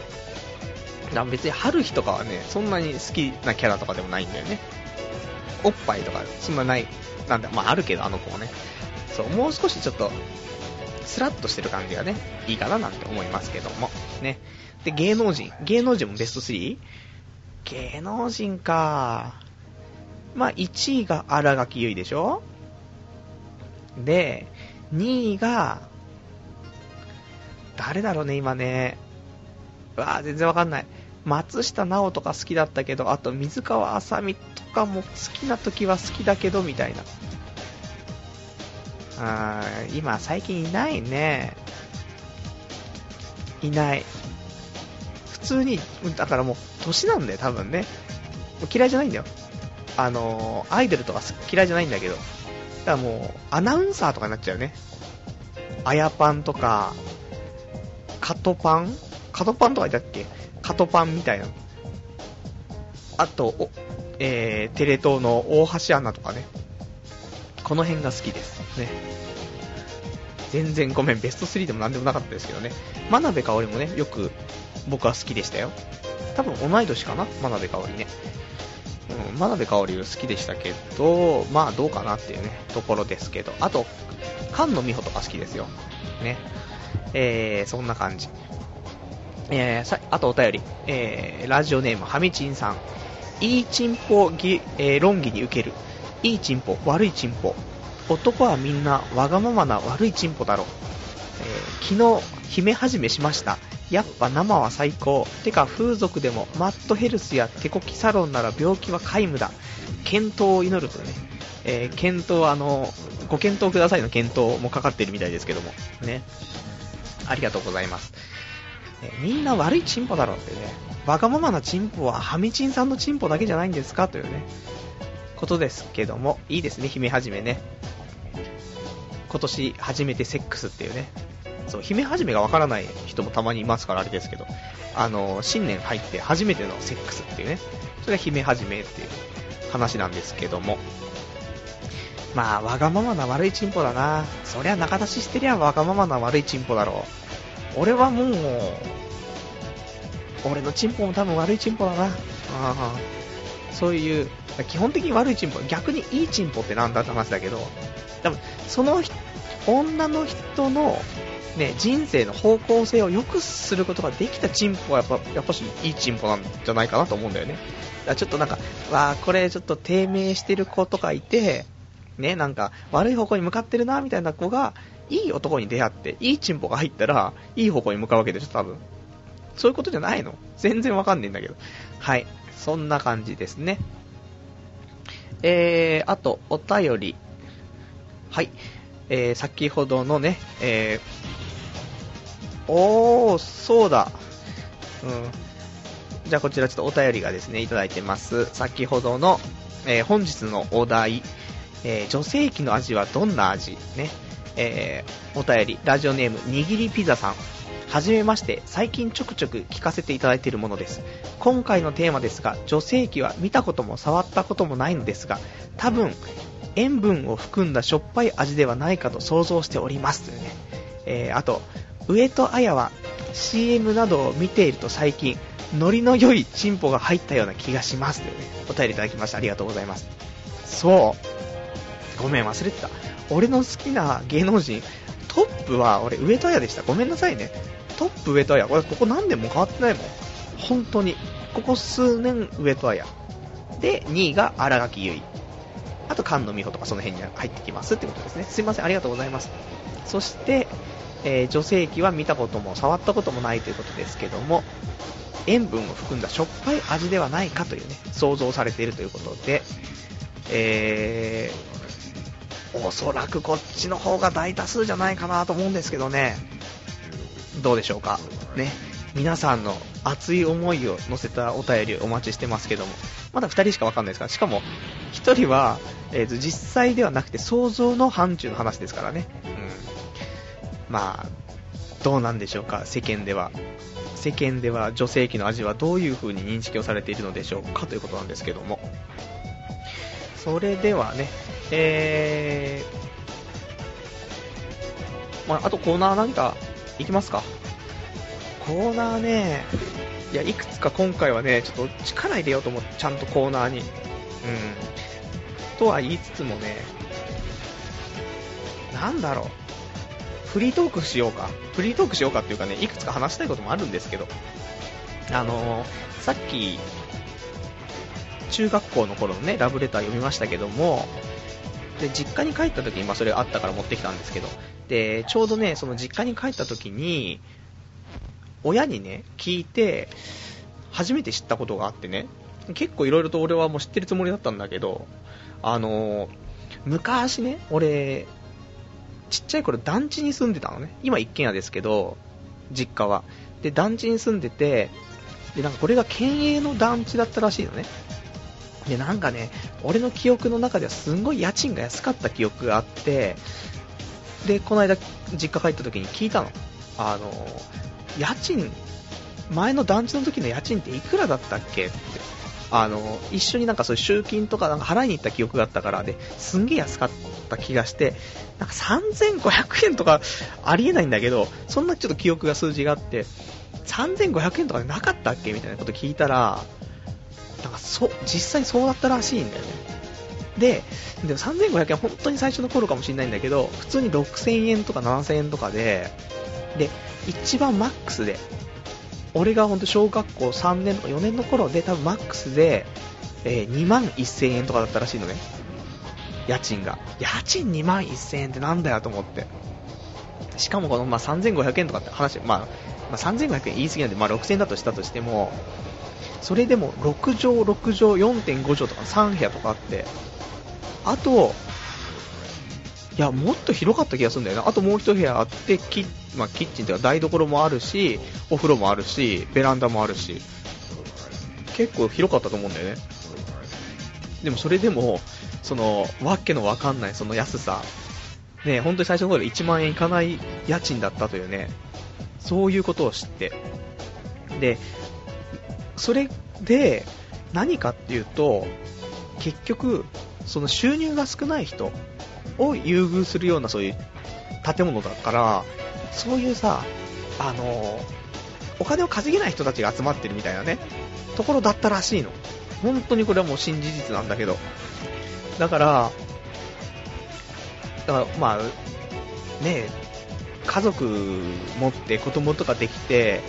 別に春日とかはね、そんなに好きなキャラとかでもないんだよね。おっぱいとか、そんなない、なんだ、まああるけど、あの子もね。そう、もう少しちょっと、スラッとしてる感じがね、いいかななんて思いますけども。ね。で、芸能人。芸能人もベスト 3? 芸能人か。まあ、1位が荒垣結衣でしょ？で、2位が、誰だろうね、今ね。わぁ、全然わかんない。松下奈緒とか好きだったけど、あと水川あさみとかも好きな時は好きだけど、みたいな。あー今最近いないね。いない。普通に、だからもう年なんだよ、多分ね。嫌いじゃないんだよ。あのアイドルとか嫌いじゃないんだけど。だからもう、アナウンサーとかになっちゃうね。あやパンとか、カトパンカトパンとかいたっけ？カトパンみたいな。あと、えー、テレ東の大橋アナとかね。この辺が好きです。ね。全然ごめん、ベスト3でもなんでもなかったですけどね。真鍋かおりもね、よく僕は好きでしたよ。多分同い年かな？真鍋かおりね。うん、真鍋かおり好きでしたけど、まあどうかなっていうね、ところですけど。あと、菅野美穂とか好きですよ。ね。えー、そんな感じ。えー、さ、あとお便り。えー、ラジオネーム、はみちんさん。いいチンポぎ、えー、論議に受ける。いいチンポ、悪いチンポ。男はみんなわがままな悪いチンポだろ。えー、昨日、姫始めしました。やっぱ生は最高。てか、風俗でもマットヘルスや手こきサロンなら病気は皆無だ。健闘を祈るとね、えー、検討、あの、ご検討くださいの検討もかかってるみたいですけども、ね。ありがとうございます。え、みんな悪いチンポだろうってね、わがままなチンポはハミチンさんのチンポだけじゃないんですかというね、ことですけども、いいですね、姫はじめね。今年初めてセックスっていうね、そう、姫はじめがわからない人もたまにいますからあれですけど、あの、新年入って初めてのセックスっていうね、それが姫はじめっていう話なんですけども、まあ、わがままな悪いチンポだな。そりゃ仲出ししてりゃわがままな悪いチンポだろう。俺はもう、俺のチンポも多分悪いチンポだな。あそういう、基本的に悪いチンポ、逆にいいチンポってなんだって話だけど、多分その女の人の、ね、人生の方向性を良くすることができたチンポはやっぱやっぱしいいチンポなんじゃないかなと思うんだよね。だちょっとなんか、わあこれちょっと低迷してる子とかいて、ね、なんか悪い方向に向かってるなみたいな子が、いい男に出会って、いいチンポが入ったら、いい方向に向かうわけでしょ、多分。そういうことじゃないの全然わかんねえんだけど。はい。そんな感じですね。えー、あと、お便り。はい。えー、先ほどのね、えー、おー、そうだ。うん。じゃあこちらちょっとお便りがですね、いただいてます。先ほどの、えー、本日のお題、えー、女性器の味はどんな味？ね。えー、お便り、ラジオネーム、にぎりピザさん。はじめまして、最近ちょくちょく聞かせていただいているものです。今回のテーマですが、女性器は見たことも触ったこともないのですが、多分、塩分を含んだしょっぱい味ではないかと想像しております。というね。えー、あと、上戸彩は CM などを見ていると最近、ノリの良いチンポが入ったような気がします。というね、お便りいただきました。ありがとうございます。そう。ごめん、忘れてた。俺の好きな芸能人、トップは俺上戸彩でした。ごめんなさいね。トップ上戸彩。これここ何年も変わってないもん。本当に。ここ数年上戸彩。で、2位が荒垣結衣。あと菅野美穂とかその辺に入ってきますってことですね。すいません、ありがとうございます。そして、えー、女性器は見たことも触ったこともないということですけども、塩分を含んだしょっぱい味ではないかというね、想像されているということで、えー、おそらくこっちの方が大多数じゃないかなと思うんですけどね、どうでしょうか。ね。皆さんの熱い思いを乗せたお便りお待ちしてますけども、まだ2人しかわかんないですから、しかも1人は、えー、と実際ではなくて想像の範疇の話ですからね。うん。まあ、どうなんでしょうか、世間では。世間では女性器の味はどういう風に認識をされているのでしょうかということなんですけども。それではね、えー、まあ、あとコーナー何かいきますか？コーナーね、いや、いくつか今回はね、ちょっと力入れようと思って、ちゃんとコーナーに。うん。とは言いつつもね、なんだろう。フリートークしようか。フリートークしようかっていうかね、いくつか話したいこともあるんですけど、あのー、さっき、中学校の頃のね、ラブレター読みましたけども、で、実家に帰った時に、まあそれあったから持ってきたんですけど、で、ちょうどね、その実家に帰った時に、親にね、聞いて、初めて知ったことがあってね、結構いろいろと俺はもう知ってるつもりだったんだけど、あの、昔ね、俺、ちっちゃい頃団地に住んでたのね。今一軒家ですけど、実家は。で、団地に住んでて、で、なんかこれが県営の団地だったらしいのね。で、なんかね、俺の記憶の中ではすんごい家賃が安かった記憶があって、で、この間、実家帰った時に聞いたの。あの、家賃、前の団地の時の家賃っていくらだったっけ？って。あの、一緒になんかそういう集金とかなんか払いに行った記憶があったから、で、すんげえ安かった気がして、なんか3500円とかありえないんだけど、そんなちょっと記憶が数字があって、3500円とかでなかったっけ？みたいなこと聞いたら、なんかそ、実際そうだったらしいんだよね。で、でも3500円本当に最初の頃かもしれないんだけど、普通に6000円とか7000円とかで、で、一番マックスで、俺が本当小学校3年とか4年の頃で多分マックスで、えー、2万1000円とかだったらしいのね。家賃が。家賃2万1000円ってなんだよと思って。しかもこの、まあ、3500円とかって話、まあ、まあ、3500円言い過ぎなんで、まあ、6000円だとしたとしても、それでも6畳、6畳、4.5畳とか3部屋とかあって、あと、いや、もっと広かった気がするんだよな。あともう一部屋あって、キ,、まあ、キッチンというか台所もあるし、お風呂もあるし、ベランダもあるし、結構広かったと思うんだよね。でもそれでも、その、わけのわかんないその安さ、ね、本当に最初の頃1万円いかない家賃だったというね、そういうことを知って。で、それで、何かっていうと、結局、その収入が少ない人を優遇するようなそういう建物だから、そういうさ、あの、お金を稼げない人たちが集まってるみたいなね、ところだったらしいの。本当にこれはもう新事実なんだけど。だから、だからまあ、ね家族持って子供とかできて、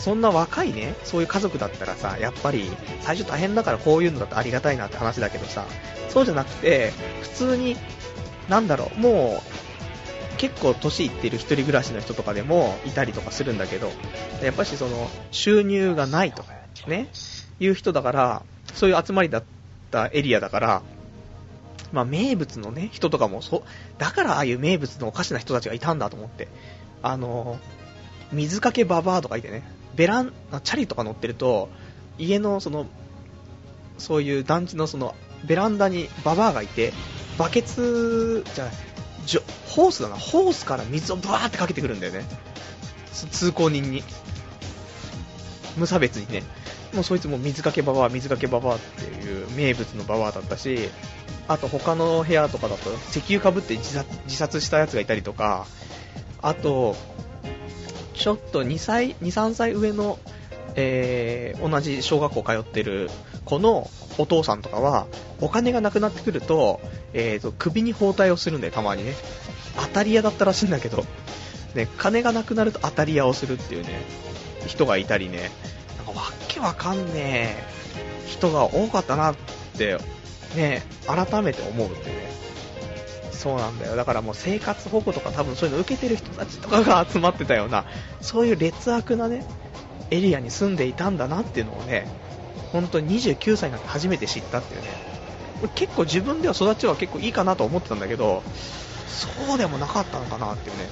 そんな若いね、そういう家族だったらさ、やっぱり最初大変だからこういうのだとありがたいなって話だけどさ、そうじゃなくて、普通に、なんだろう、もう、結構年いってる一人暮らしの人とかでもいたりとかするんだけど、やっぱしその、収入がないとか、ね、いう人だから、そういう集まりだったエリアだから、まあ名物のね、人とかもそ、だからああいう名物のおかしな人たちがいたんだと思って。あの、水かけババアとかいてね、ベラン、チャリとか乗ってると、家のその、そういう団地のその、ベランダにババアがいて、バケツ、じゃない、ホースだな、ホースから水をブワーってかけてくるんだよね。通行人に。無差別にね。もうそいつも水かけババア、水かけババアっていう名物のババアだったし、あと他の部屋とかだと石油かぶって自殺したやつがいたりとか、あと、ちょっと2歳、2、3歳上の、えー、同じ小学校通ってる子のお父さんとかは、お金がなくなってくると、えーと、首に包帯をするんで、たまにね。当たり屋だったらしいんだけど、ね、金がなくなると当たり屋をするっていうね、人がいたりね、なんかわけわかんねえ人が多かったなって、ね、改めて思うってね。そうなんだよ。だからもう生活保護とか多分そういうの受けてる人たちとかが集まってたような、そういう劣悪なね、エリアに住んでいたんだなっていうのをね、本当に29歳になって初めて知ったっていうね。結構自分では育ちは結構いいかなと思ってたんだけど、そうでもなかったのかなっていうね。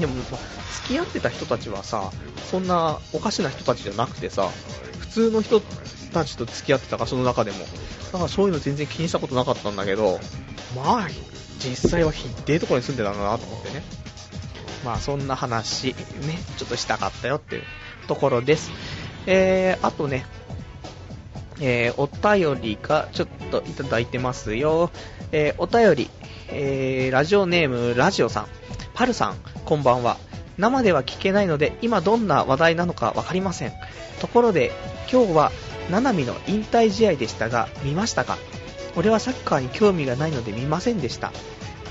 でも、ま付き合ってた人たちはさ、そんなおかしな人たちじゃなくてさ、普通の人たちと付き合ってたか、その中でも。だからそういうの全然気にしたことなかったんだけど、まあ、実際はひでえところに住んでたんだなと思ってね。まあそんな話、ね、ちょっとしたかったよっていうところです。えー、あとね、えー、お便りがちょっといただいてますよ。えー、お便り、えー、ラジオネームラジオさん、パルさん、こんばんは。生では聞けないので、今どんな話題なのかわかりません。ところで、今日は、ななみの引退試合でしたが、見ましたか？俺はサッカーに興味がないので見ませんでした。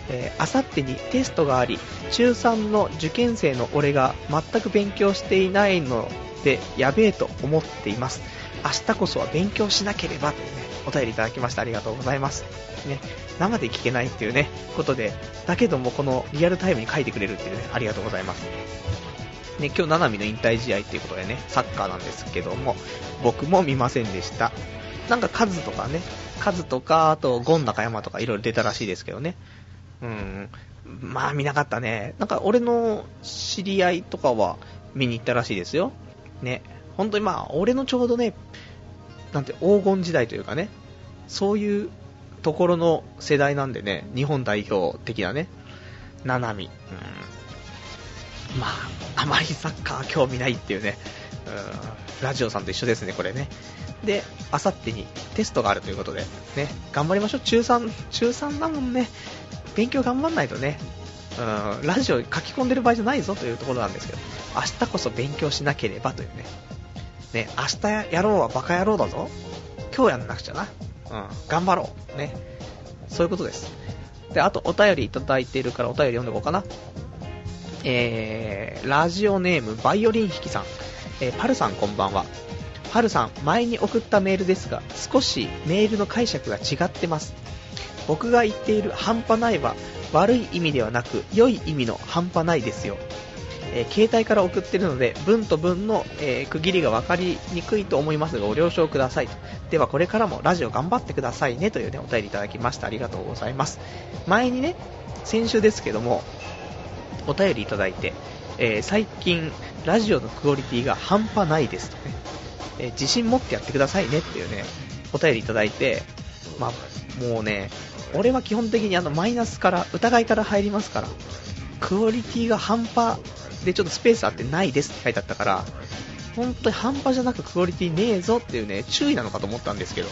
えー、あさってにテストがあり、中3の受験生の俺が全く勉強していないので、やべえと思っています。明日こそは勉強しなければとね、お便りいただきましてありがとうございます。ね、生で聞けないっていうね、ことで、だけどもこのリアルタイムに書いてくれるっていうね、ありがとうございます。ね、今日、ななみの引退試合っていうことでね、サッカーなんですけども、僕も見ませんでした。なんか数とかね、数とか、あと、ゴン中山とかいろいろ出たらしいですけどね。うん。まあ見なかったね。なんか俺の知り合いとかは見に行ったらしいですよ。ね。本当にまあ、俺のちょうどね、なんて黄金時代というかね、そういうところの世代なんでね、日本代表的なね、ななみ。うん。まあ、あまりサッカー興味ないっていうね、うん、ラジオさんと一緒ですね、これね。で、あさってにテストがあるということで、ね、頑張りましょう。中3、中3だもんね。勉強頑張んないとね、うん、ラジオ書き込んでる場合じゃないぞというところなんですけど、明日こそ勉強しなければというね。ね、明日やろうはバカ野郎だぞ。今日やんなくちゃな。うん、頑張ろう。ね。そういうことです。で、あとお便りいただいているからお便り読んでいこうかな。えー、ラジオネームバイオリン弾きさん。えー、パルさんこんばんは。パルさん、前に送ったメールですが、少しメールの解釈が違ってます。僕が言っている半端ないは悪い意味ではなく良い意味の半端ないですよ。えー、携帯から送ってるので文と文の、えー、区切りが分かりにくいと思いますがご了承くださいとではこれからもラジオ頑張ってくださいねという、ね、お便りいただきましたありがとうございます前にね先週ですけどもお便りいただいて、えー、最近ラジオのクオリティが半端ないですとね、え自信持ってやってくださいねっていうねお便りいただいてまあもうね俺は基本的にあのマイナスから疑いから入りますからクオリティが半端で、ちょっとスペースあってないですって書いてあったから、本当に半端じゃなくクオリティねえぞっていうね、注意なのかと思ったんですけど、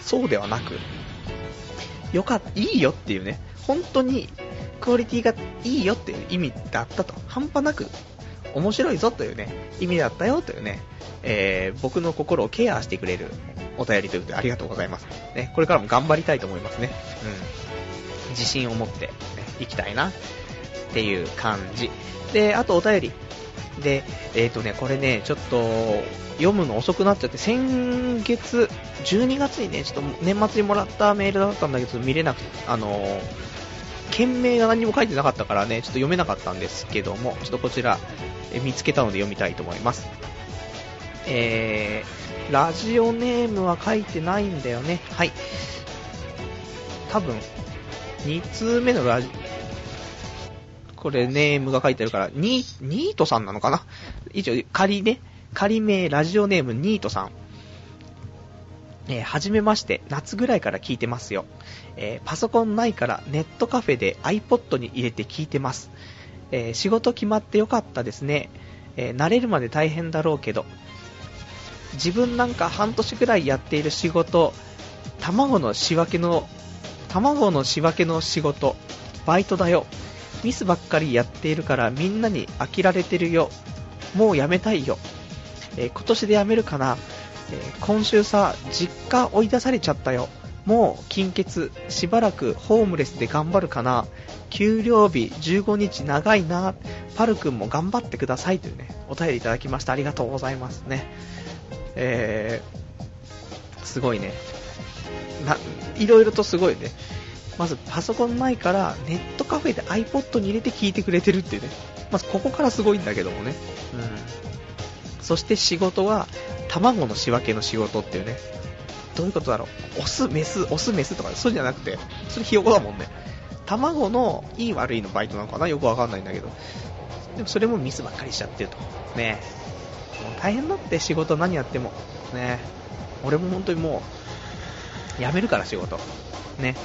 そうではなく、よかった、いいよっていうね、本当にクオリティがいいよっていう意味だったと、半端なく面白いぞというね、意味だったよというね、えー、僕の心をケアしてくれるお便りということでありがとうございます。ね、これからも頑張りたいと思いますね。うん。自信を持って、ね、いきたいなっていう感じ。で、あとお便り。で、えっ、ー、とね、これね、ちょっと読むの遅くなっちゃって、先月、12月にね、ちょっと年末にもらったメールだったんだけど、見れなくて、あのー、件名が何も書いてなかったからね、ちょっと読めなかったんですけども、ちょっとこちら、え見つけたので読みたいと思います。えー、ラジオネームは書いてないんだよね。はい。多分、2通目のラジこれネームが書いてあるから、ニニートさんなのかな？一応、仮ね、仮名ラジオネームニートさん。えー、はじめまして、夏ぐらいから聞いてますよ。えー、パソコンないからネットカフェで iPod に入れて聞いてます。えー、仕事決まってよかったですね。え慣れるまで大変だろうけど。自分なんか半年ぐらいやっている仕事、卵の仕分けの、卵の仕分けの仕事、バイトだよ。ミスばっかりやっているからみんなに飽きられてるよ。もうやめたいよ。え、今年でやめるかな。え、今週さ、実家追い出されちゃったよ。もう金欠、しばらくホームレスで頑張るかな。給料日15日長いな。パル君も頑張ってくださいというね、お便りいただきました。ありがとうございますね。えー、すごいね。な、いろいろとすごいね。まずパソコンないからネットカフェで iPod に入れて聞いてくれてるっていうね、まずここからすごいんだけどもね、うん、そして仕事は卵の仕分けの仕事っていうね、どういうことだろう、オス、メス、オス、メスとかそうじゃなくて、それひよこだもんね、卵のいい悪いのバイトなのかな、よくわかんないんだけど、でもそれもミスばっかりしちゃってると、ね、もう大変だって仕事何やっても、ね、俺も本当にもう、辞めるから仕事、ね、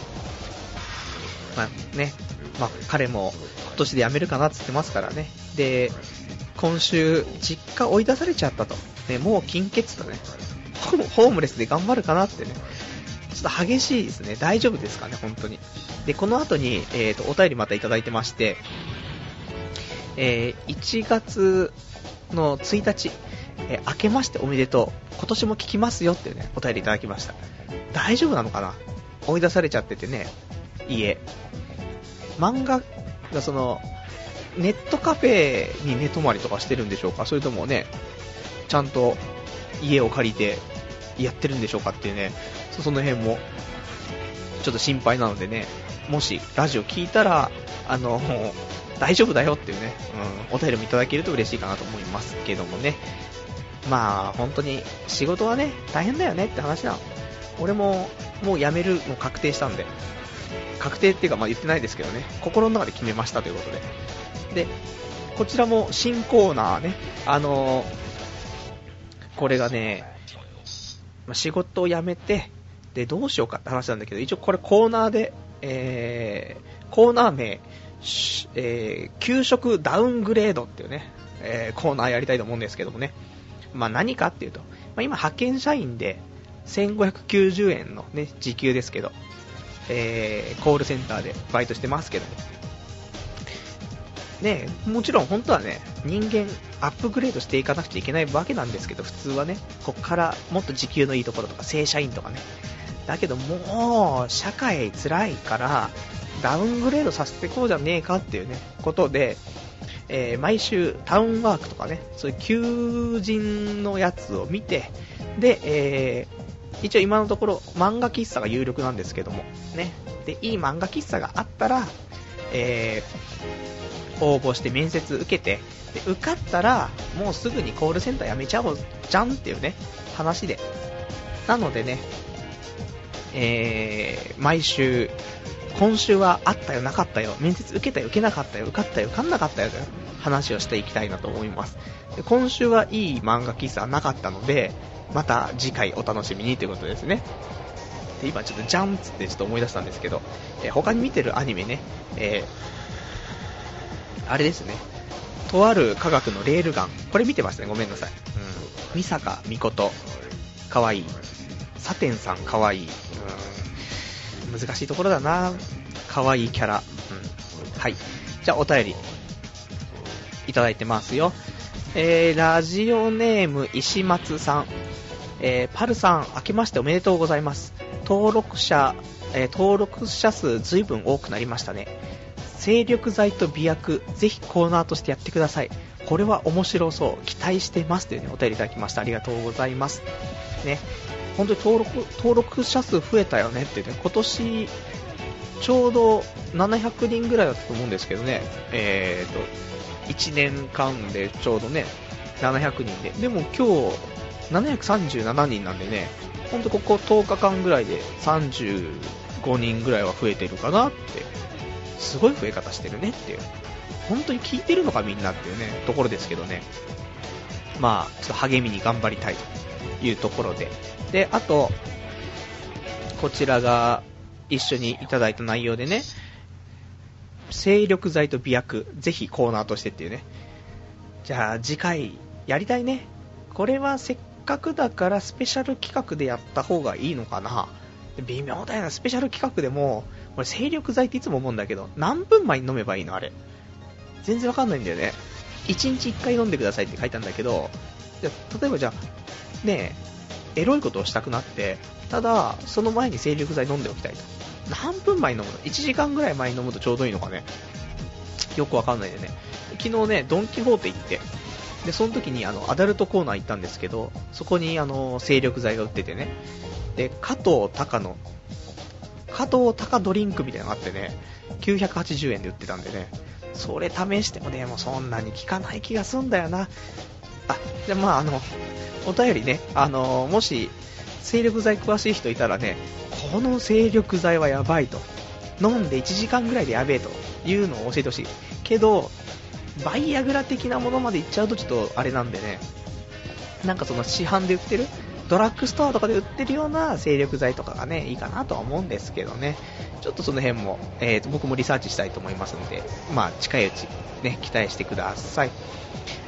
まあね、まあ、彼も今年で辞めるかなって言ってますからね。で、今週、実家追い出されちゃったと。ね、もう金欠とね、ホームレスで頑張るかなってね。ちょっと激しいですね。大丈夫ですかね、本当に。で、この後に、え、ー、と、お便りまたいただいてまして、えー、1月の1日、えー、明けましておめでとう。今年も聞きますよっていうね、お便りいただきました。大丈夫なのかな？追い出されちゃっててね、家。漫画がその、ネットカフェに寝泊まりとかしてるんでしょうか？それともね、ちゃんと家を借りてやってるんでしょうかっていうね、その辺もちょっと心配なのでね、もしラジオ聞いたら、あの、大丈夫だよっていうね、うん、お便りもいただけると嬉しいかなと思いますけどもね。まあ、本当に仕事はね、大変だよねって話なの。俺ももう辞めるの確定したんで、確定っていうか、まあ言ってないですけどね、心の中で決めましたということで。で、こちらも新コーナーね、あのー、これがね、まあ、仕事を辞めて、で、どうしようかって話なんだけど、一応これコーナーで、えー、コーナー名、えー、給食ダウングレードっていうね、えー、コーナーやりたいと思うんですけどもね。まあ何かっていうと、まあ、今派遣社員で1590円のね、時給ですけど、えー、コールセンターでバイトしてますけども。ねもちろん本当はね、人間アップグレードしていかなくちゃいけないわけなんですけど、普通はね、こっからもっと時給のいいところとか、正社員とかね。だけどもう、社会辛いから、ダウングレードさせてこうじゃねえかっていうね、ことで、えー、毎週タウンワークとかね、そういう求人のやつを見て、で、えー、一応今のところ漫画喫茶が有力なんですけども、ね。で、いい漫画喫茶があったら、えー、応募して面接受けて、で受かったら、もうすぐにコールセンター辞めちゃおうじゃんっていうね、話で。なのでね、えー、毎週、今週はあったよ、なかったよ、面接受けたよ、受けなかったよ、受かったよ、受かんなかったよという話をしていきたいなと思います。で今週はいい漫画喫茶なかったので、また次回お楽しみにということですね。で今ちょっとジャンつってちょっと思い出したんですけど、えー他に見てるアニメね、えーあれですね、とある科学のレールガン、これ見てましたね、ごめんなさい。うん。美坂美琴、かわいい。サテンさんかわいい。うん。難しいところだな。かわいいキャラ。うん。はい。じゃあお便り、いただいてますよ。えー、ラジオネーム石松さん。えー、パルさん、明けましておめでとうございます。登録者、えー登録者数ずいぶん多くなりましたね。精力剤と美薬、ぜひコーナーとしてやってください。これは面白そう。期待してます。というね、お便りいただきました。ありがとうございます。ね。本当に登録、登録者数増えたよねってね、今年、ちょうど700人ぐらいだったと思うんですけどね。えーと、1年間でちょうどね、700人で。でも今日、737人なんでね、ほんとここ10日間ぐらいで35人ぐらいは増えてるかなって、すごい増え方してるねっていう。本当に聞いてるのかみんなっていうね、ところですけどね。まあ、ちょっと励みに頑張りたいというところで。で、あと、こちらが一緒にいただいた内容でね、精力剤と美薬、ぜひコーナーとしてっていうね。じゃあ次回やりたいね。これはせっかくだからスペシャル企画でやった方がいいのかな。微妙だよな、スペシャル企画でも、これ精力剤っていつも思うんだけど、何分前に飲めばいいのあれ？全然わかんないんだよね。1日1回飲んでくださいって書いたんだけど、じゃ例えばじゃあ、ねえ、エロいことをしたくなって、ただ、その前に精力剤飲んでおきたいと。何分前に飲むの ?1 時間ぐらい前に飲むとちょうどいいのかね？よくわかんないでね。昨日ね、ドンキホーテ行って、で、その時にあの、アダルトコーナー行ったんですけど、そこにあの、精力剤が売っててね、で、加藤隆の、加藤隆ドリンクみたいなのがあってね、980円で売ってたんでね、それ試してもね、もうそんなに効かない気がすんだよな。あ、じゃあまああの、お便りね、あの、もし、精力剤詳しい人いたらね、この精力剤はやばいと。飲んで1時間ぐらいでやべえというのを教えてほしい。けど、バイアグラ的なものまでいっちゃうとちょっとあれなんでね、なんかその市販で売ってる、ドラッグストアとかで売ってるような精力剤とかがね、いいかなとは思うんですけどね、ちょっとその辺も、えーと僕もリサーチしたいと思いますので、まあ近いうち、ね、期待してください。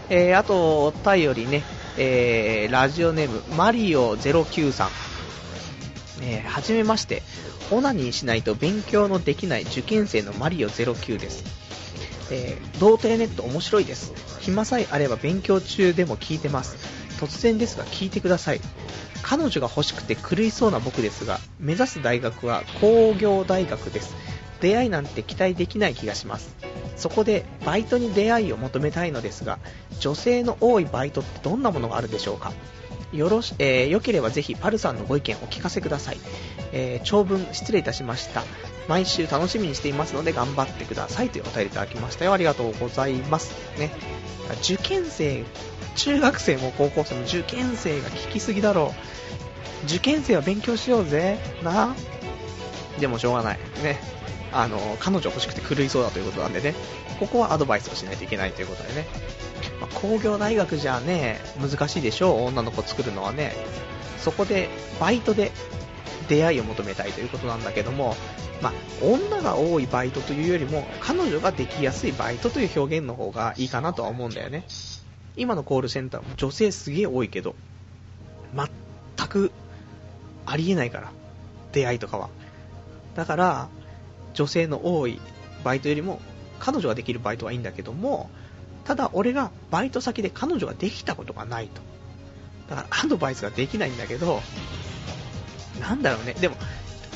えー、あと、お便りね、えー、ラジオネーム、マリオ09さん。えー、はじめまして、オナニーしないと勉強のできない受験生のマリオ09です。えー、童貞ネット面白いです。暇さえあれば勉強中でも聞いてます。突然ですが聞いてください。彼女が欲しくて狂いそうな僕ですが、目指す大学は工業大学です。出会いなんて期待できない気がします。そこでバイトに出会いを求めたいのですが、女性の多いバイトってどんなものがあるでしょうかよろし、えー、よければぜひパルさんのご意見お聞かせください。えー長文失礼いたしました。毎週楽しみにしていますので頑張ってくださいというお便りいただきましたよ。ありがとうございます。ね。受験生、中学生も高校生も受験生が聞きすぎだろう。受験生は勉強しようぜ。な。でもしょうがない。ね。あの、彼女欲しくて狂いそうだということなんでね。ここはアドバイスをしないといけないということでね。まあ工業大学じゃね、難しいでしょう。女の子作るのはね。そこで、バイトで出会いを求めたいということなんだけども、まあ、女が多いバイトというよりも、彼女ができやすいバイトという表現の方がいいかなとは思うんだよね。今のコールセンターも女性すげえ多いけど、全くありえないから、出会いとかは。だから、女性の多いバイトよりも、彼女ができるバイトはいいんだけども、ただ俺がバイト先で彼女ができたことがないと。だからアドバイスができないんだけど、なんだろうね。でも、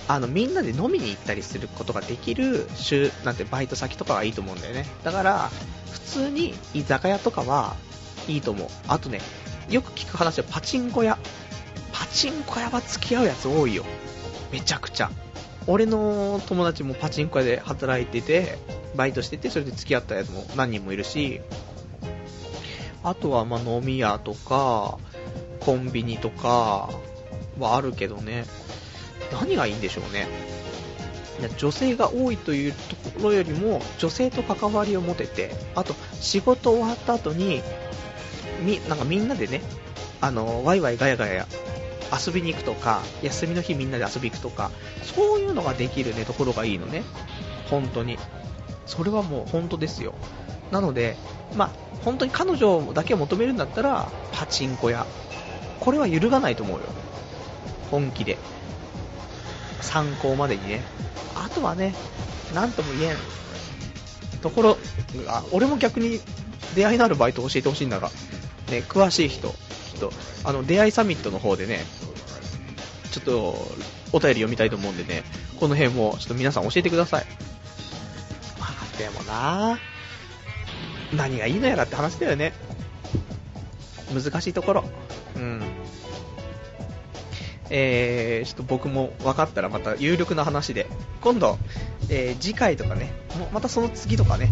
あの、みんなで飲みに行ったりすることができる、週、なんてバイト先とかはいいと思うんだよね。だから、普通に居酒屋とかはいいと思う。あとね、よく聞く話はパチンコ屋。パチンコ屋は付き合うやつ多いよ。めちゃくちゃ。俺の友達もパチンコ屋で働いてて、バイトしてて、それで付き合ったやつも何人もいるし、あとはま飲み屋とか、コンビニとかはあるけどね、何がいいんでしょうね。女性が多いというところよりも女性と関わりを持ててあと仕事終わった後にみなんかみんなでねあのワイワイガヤガヤ遊びに行くとか休みの日みんなで遊び行くとかそういうのができるねところがいいのね。本当に。それはもう本当ですよ。なのでまあ本当に彼女だけを求めるんだったらパチンコ屋。これは揺るがないと思うよ。本気で。参考までにねあとはね、なんとも言えんところが、俺も逆に出会いのあるバイト教えてほしいんだが、ね、詳しい人、人、あの、出会いサミットの方でね、ちょっと、お便り読みたいと思うんでね、この辺も、ちょっと皆さん教えてください。まあ、でもな何がいいのやらって話だよね。難しいところ。うん。えー、ちょっと僕も分かったらまた有力な話で、今度、えー、次回とかね、またその次とかね、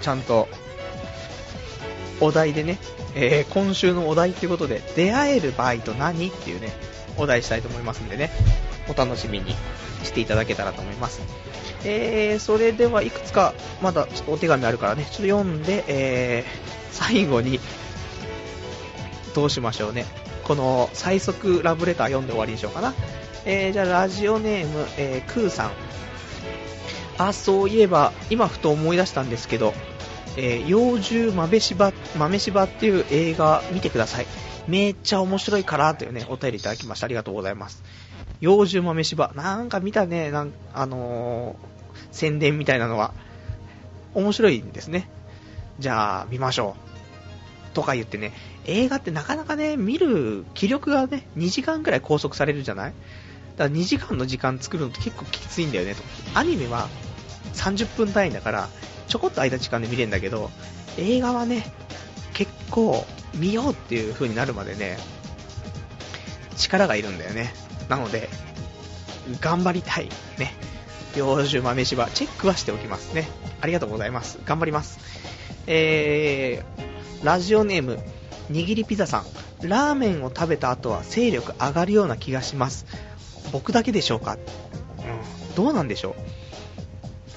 ちゃんと、お題でね、えー、今週のお題っていうことで、出会えるバイト何っていうね、お題したいと思いますんでね、お楽しみにしていただけたらと思います。えー、それではいくつか、まだちょっとお手紙あるからね、ちょっと読んで、えー、最後に、どうしましょうね。この最速ラブレター読んで終わりにしようかな。えー、じゃあラジオネーム、えー、クーさん。あ、そういえば、今ふと思い出したんですけど、えー、幼獣豆柴、豆柴っていう映画見てください。めっちゃ面白いからというね、お便りいただきました。ありがとうございます。幼獣豆柴。なんか見たね、なんあのー、宣伝みたいなのは。面白いんですね。じゃあ、見ましょう。とか言ってね、映画ってなかなかね、見る気力がね、2時間くらい拘束されるじゃない？だから2時間の時間作るのって結構きついんだよねと。アニメは30分単位だから、ちょこっと空いた時間で見れるんだけど、映画はね、結構見ようっていう風になるまでね、力がいるんだよね。なので、頑張りたい。ね。幼獣豆柴、チェックはしておきますね。ありがとうございます。頑張ります。えー、ラジオネーム、にぎりピザさん。ラーメンを食べた後は勢力上がるような気がします。僕だけでしょうか？うん、どうなんでしょ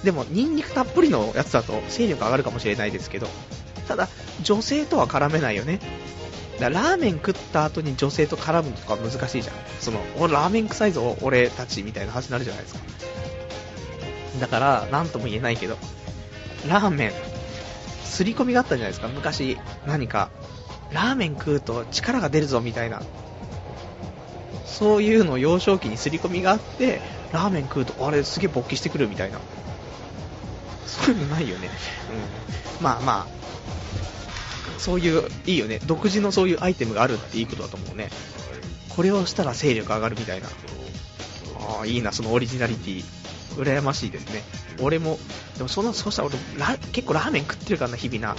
う？でも、ニンニクたっぷりのやつだと勢力上がるかもしれないですけど、ただ、女性とは絡めないよね。だラーメン食った後に女性と絡むとか難しいじゃん。その、俺ラーメン臭いぞ、俺たちみたいな話になるじゃないですか。だから、なんとも言えないけど、ラーメン、刷り込みがあったんじゃないですか、昔、何か、ラーメン食うと力が出るぞみたいな、そういうのを幼少期に刷り込みがあって、ラーメン食うと、あれ、すげえ勃起してくるみたいな、そういうのないよね、うん、まあまあ、そういう、いいよね、独自のそういうアイテムがあるっていいことだと思うね、これをしたら勢力上がるみたいな、ああ、いいな、そのオリジナリティ。羨ましいですね。俺も、でもその、そうしたら俺、結構ラーメン食ってるからな、日々な。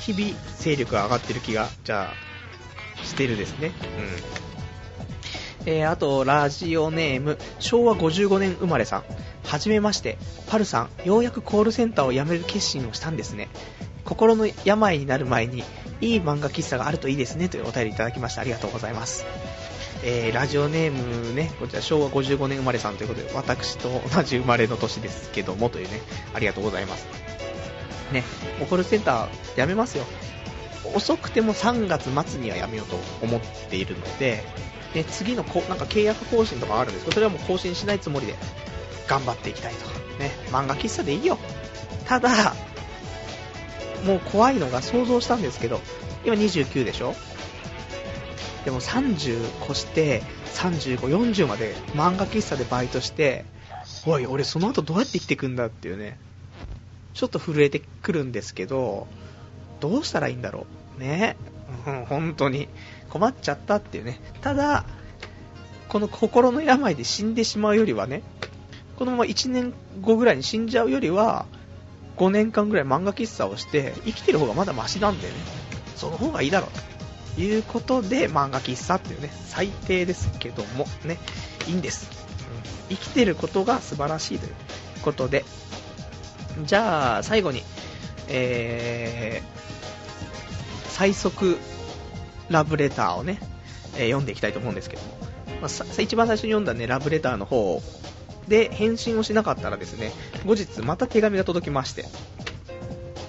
日々、勢力が上がってる気が、じゃあ、してるですね。うん。えー、あと、ラジオネーム、昭和55年生まれさん。はじめまして、パルさん、ようやくコールセンターを辞める決心をしたんですね。心の病になる前に、いい漫画喫茶があるといいですね、というお便りいただきましてありがとうございます。えー、ラジオネームね、こちら昭和55年生まれさんということで、私と同じ生まれの年ですけどもというね、ありがとうございます。ね、オコルセンターやめますよ。遅くても3月末にはやめようと思っているので、ね、次のこなんか契約更新とかあるんですけど、それはもう更新しないつもりで頑張っていきたいとか。ね、漫画喫茶でいいよ。ただ、もう怖いのが想像したんですけど、今29でしょでも30越して、35、40まで漫画喫茶でバイトして、おい、俺その後どうやって生きていくんだっていうね、ちょっと震えてくるんですけど、どうしたらいいんだろう。ね。うん、本当に困っちゃったっていうね。ただ、この心の病で死んでしまうよりはね、このまま1年後ぐらいに死んじゃうよりは、5年間ぐらい漫画喫茶をして、生きてる方がまだマシなんでね、その方がいいだろうと。いうことで、漫画喫茶っていうね、最低ですけども、ね、いいんです。うん、生きてることが素晴らしいということで、じゃあ、最後に、えー、最速ラブレターをね、えー、読んでいきたいと思うんですけども、まあ、一番最初に読んだね、ラブレターの方で返信をしなかったらですね、後日また手紙が届きまして、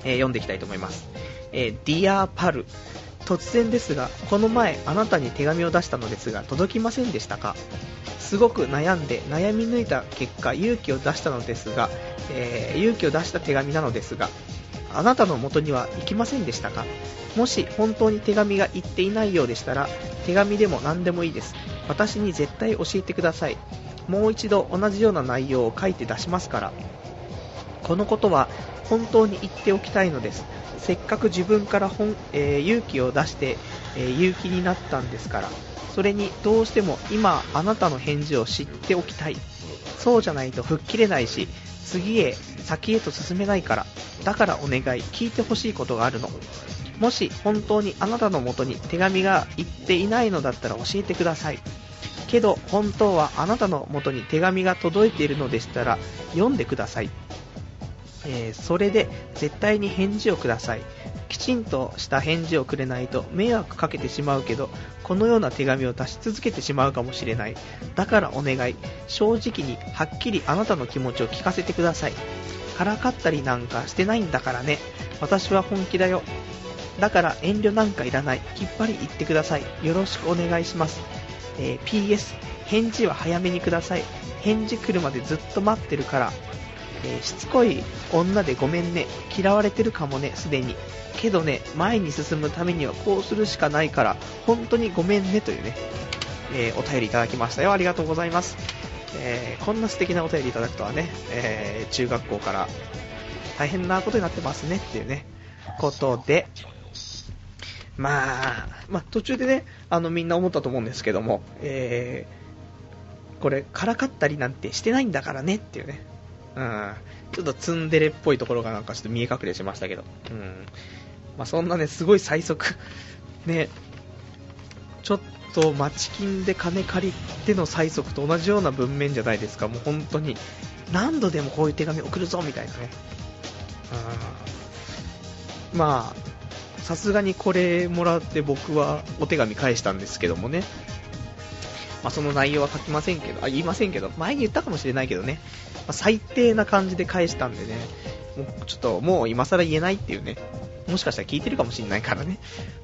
えー、読んでいきたいと思います。えー、Dear Pal 突然ですが、この前あなたに手紙を出したのですが、届きませんでしたか？すごく悩んで悩み抜いた結果、勇気を出したのですが、えー、勇気を出した手紙なのですが、あなたの元には行きませんでしたか？もし本当に手紙が行っていないようでしたら、手紙でも何でもいいです。私に絶対教えてください。もう一度同じような内容を書いて出しますから。このことは本当に言っておきたいのです。せっかく自分から本、えー、勇気を出して、えー、勇気になったんですから。それにどうしても今あなたの返事を知っておきたい。そうじゃないと吹っ切れないし、次へ、先へと進めないから。だからお願い、聞いてほしいことがあるの。もし本当にあなたの元に手紙が行っていないのだったら教えてください。けど本当はあなたの元に手紙が届いているのでしたら読んでください。えー、それで絶対に返事をください。きちんとした返事をくれないと迷惑かけてしまうけど、このような手紙を出し続けてしまうかもしれない。だからお願い。正直にはっきりあなたの気持ちを聞かせてください。からかったりなんかしてないんだからね。私は本気だよ。だから遠慮なんかいらない。きっぱり言ってください。よろしくお願いします。えー、PS、返事は早めにください。返事来るまでずっと待ってるから。えー、しつこい女でごめんね。嫌われてるかもね、すでに。けどね、前に進むためにはこうするしかないから、本当にごめんねというね、えー、お便りいただきましたよ。ありがとうございます。えー、こんな素敵なお便りいただくとはね、え、中学校から大変なことになってますねっていうね、ことで、まあ、まあ、途中でね、あのみんな思ったと思うんですけども、えー、これ、からかったりなんてしてないんだからねっていうね、うん、ちょっとツンデレっぽいところがなんかちょっと見え隠れしましたけど、うん、まあ、そんなね、すごい最速、ね、ちょっと町金で金借りての最速と同じような文面じゃないですか、もう本当に、何度でもこういう手紙送るぞみたいなね。うん、まあ、さすがにこれもらって僕はお手紙返したんですけどもね、まあ、その内容は書きませんけど、あ、言いませんけど、前に言ったかもしれないけどね、あ、最低な感じで返したんでね、もうちょっともう今更言えないっていうね、もしかしたら聞いてるかもしれないからね。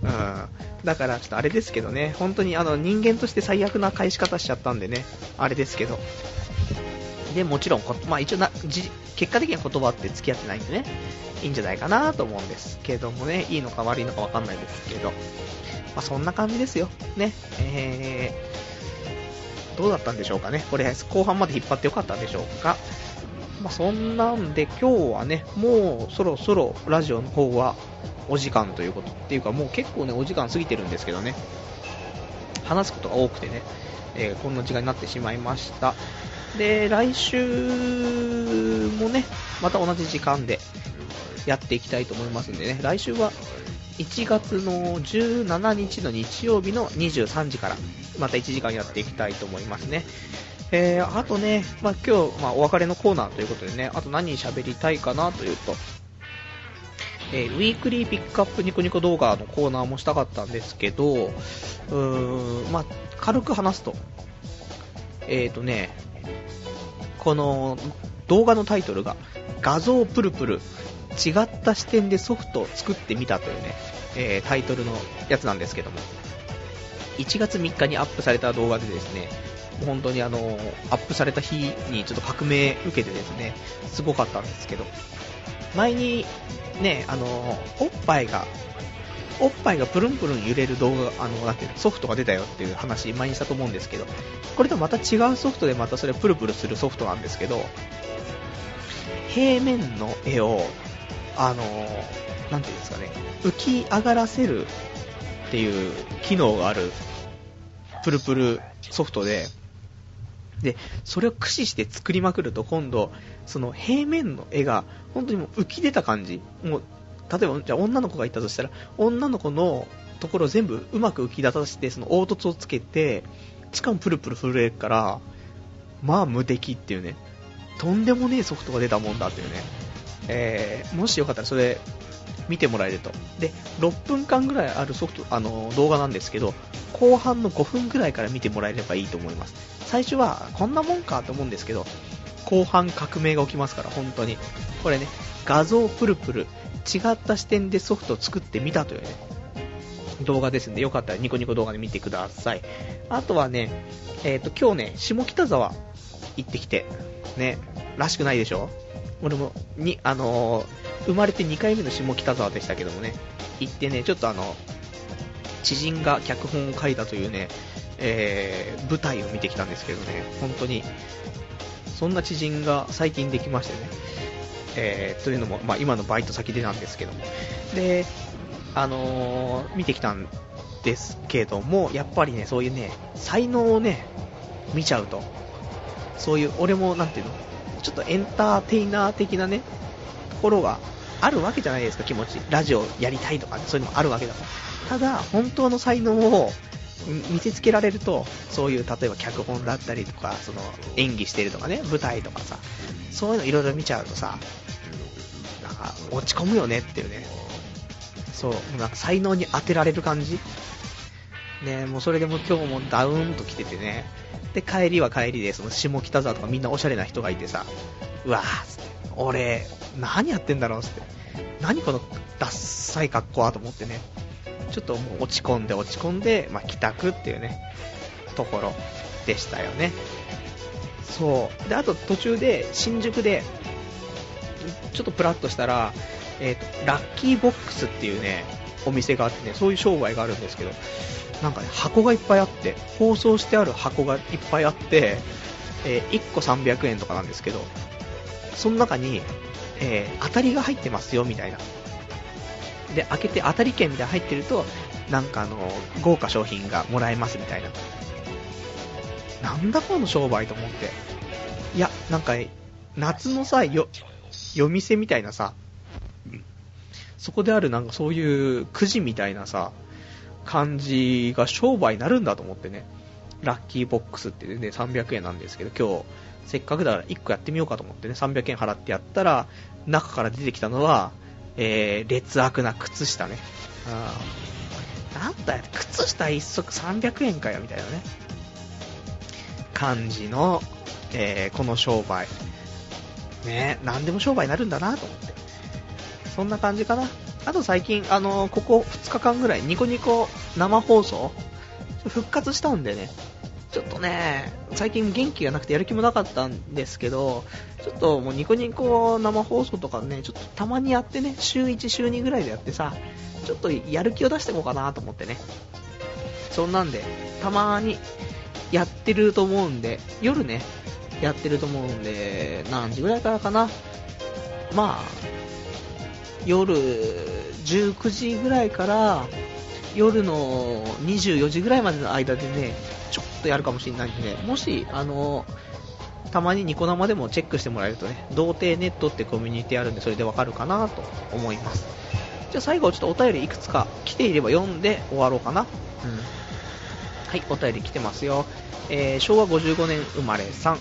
うん。だからちょっとあれですけどね、本当にあの人間として最悪な返し方しちゃったんでね、あれですけど。で、もちろん、まあ一応な、結果的には言葉って付き合ってないんでね、いいんじゃないかなと思うんですけどもね、いいのか悪いのかわかんないですけど、まあそんな感じですよ。ね。えー、どうだったんでしょうかね。これ、後半まで引っ張ってよかったんでしょうか。まあ、そんなんで今日はね、もうそろそろラジオの方はお時間ということ。っていうかもう結構ねお時間過ぎてるんですけどね。話すことが多くてね、えー、こんな時間になってしまいました。で来週もねまた同じ時間でやっていきたいと思いますんでね。来週は1月の17日の日曜日の23時からまた1時間やっていきたいと思いますね。えー、あとね、まあ、今日、まあ、お別れのコーナーということでね、あと何喋りたいかなというと、えー、ウィークリーピックアップニコニコ動画のコーナーもしたかったんですけど、うーん、まあ、軽く話すと、えっ、ー、とね、この動画のタイトルが、画像プルプル、違った視点でソフトを作ってみたというね、えー、タイトルのやつなんですけども、1月3日にアップされた動画でですね、本当にあの、アップされた日にちょっと革命受けてですね、すごかったんですけど、前にね、あの、おっぱいが、おっぱいがプルンプルン揺れる動画、あの、なんてソフトが出たよっていう話、前にしたと思うんですけど、これとまた違うソフトでまたそれプルプルするソフトなんですけど、平面の絵を、あの、なんていうんですかね、浮き上がらせるっていう機能があるプルプルソフトで、で、それを駆使して作りまくると今度、その平面の絵が本当にもう浮き出た感じ。もう、例えば、じゃあ女の子がいたとしたら、女の子のところを全部うまく浮き出させて、その凹凸をつけて、しかもプルプル震えるから、まあ無敵っていうね、とんでもねえソフトが出たもんだっていうね、えー、もしよかったらそれ見てもらえると。で、6分間ぐらいあるソフト、あの、動画なんですけど、後半の5分ぐらいから見てもらえればいいと思います。最初はこんなもんかと思うんですけど、後半革命が起きますから、本当に。これね、画像プルプル、違った視点でソフトを作ってみたというね、動画ですんで、よかったらニコニコ動画で見てください。あとはね、えっ、ー、と、今日ね、下北沢行ってきて、ね、らしくないでしょ？俺も、に、あのー、生まれて2回目の下北沢でしたけどもね、行ってね、ちょっとあの、知人が脚本を書いたというね、えー、舞台を見てきたんですけどね、本当に、そんな知人が最近できましてね、えー、というのも、まあ、今のバイト先でなんですけども、で、あのー、見てきたんですけども、やっぱりね、そういうね、才能をね、見ちゃうと、そういう、俺も、なんていうの、ちょっとエンターテイナー的なね、ところがあるわけじゃないですか、気持ち。ラジオやりたいとか、ね、そういうのもあるわけだから。ただ、本当の才能を見せつけられると、そういう、例えば脚本だったりとか、その、演技してるとかね、舞台とかさ、そういうのいろいろ見ちゃうとさ、なんか、落ち込むよねっていうね。そう、なんか才能に当てられる感じね、もうそれでも今日もダウンと来ててね。で、帰りは帰りで、その下北沢とかみんなおしゃれな人がいてさ、うわーっつって、俺、何やってんだろうっつって、何このダッサい格好はと思ってね、ちょっともう落ち込んで落ち込んで、まあ、帰宅っていうね、ところでしたよね。そう。で、あと途中で新宿で、ちょっとプラッとしたら、え、ー、と、ラッキーボックスっていうね、お店があってね、そういう商売があるんですけど、なんかね、箱がいっぱいあって、包装してある箱がいっぱいあって、えー、1個300円とかなんですけど、その中に、えー、当たりが入ってますよ、みたいな。で、開けて当たり券みたいな入ってると、なんかあの、豪華商品がもらえますみたいな。なんだこの商売と思って。いや、なんか、夏のさ、よ、夜店みたいなさ、そこであるなんかそういうくじみたいなさ、感じが商売になるんだと思ってね。ラッキーボックスってね、300円なんですけど、今日、せっかくだから1個やってみようかと思ってね、300円払ってやったら、中から出てきたのは、えー、劣悪な靴下ね。うん。なんだよ、靴下1足300円かよ、みたいなね。感じの、えー、この商売。ね、何でも商売になるんだなと思って。そんな感じかな。あと最近、あのここ2日間ぐらい、ニコニコ生放送、復活したんでね、ちょっとね、最近元気がなくてやる気もなかったんですけど、ちょっともうニコニコ生放送とかね、ちょっとたまにやってね、週1、週2ぐらいでやってさ、ちょっとやる気を出していこうかなと思ってね。そんなんで、たまにやってると思うんで、夜ね、やってると思うんで、何時ぐらいからかな。まあ、夜19時ぐらいから夜の24時ぐらいまでの間でね、ちょっとやるかもしれないんでね、もし、あの、たまにニコ生でもチェックしてもらえるとね、童貞ネットってコミュニティあるんで、それでわかるかなと思います。じゃあ最後ちょっとお便りいくつか来ていれば読んで終わろうかな。うん。はい、お便り来てますよ。えー、昭和55年生まれ3、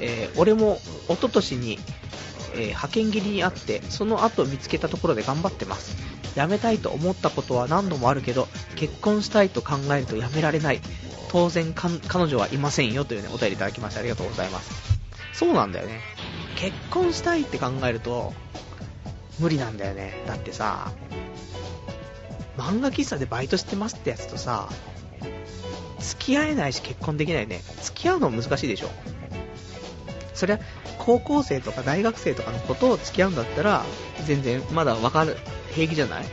えー、俺も一昨年にえー、派遣切りにあって、その後見つけたところで頑張ってます。辞めたいと思ったことは何度もあるけど、結婚したいと考えると辞められない。当然彼女はいませんよというね、お便りいただきましてありがとうございます。そうなんだよね。結婚したいって考えると、無理なんだよね。だってさ、漫画喫茶でバイトしてますってやつとさ、付き合えないし結婚できないね。付き合うの難しいでしょ。そりゃ、高校生とか大学生とかのことを付き合うんだったら、全然まだわかる、平気じゃない？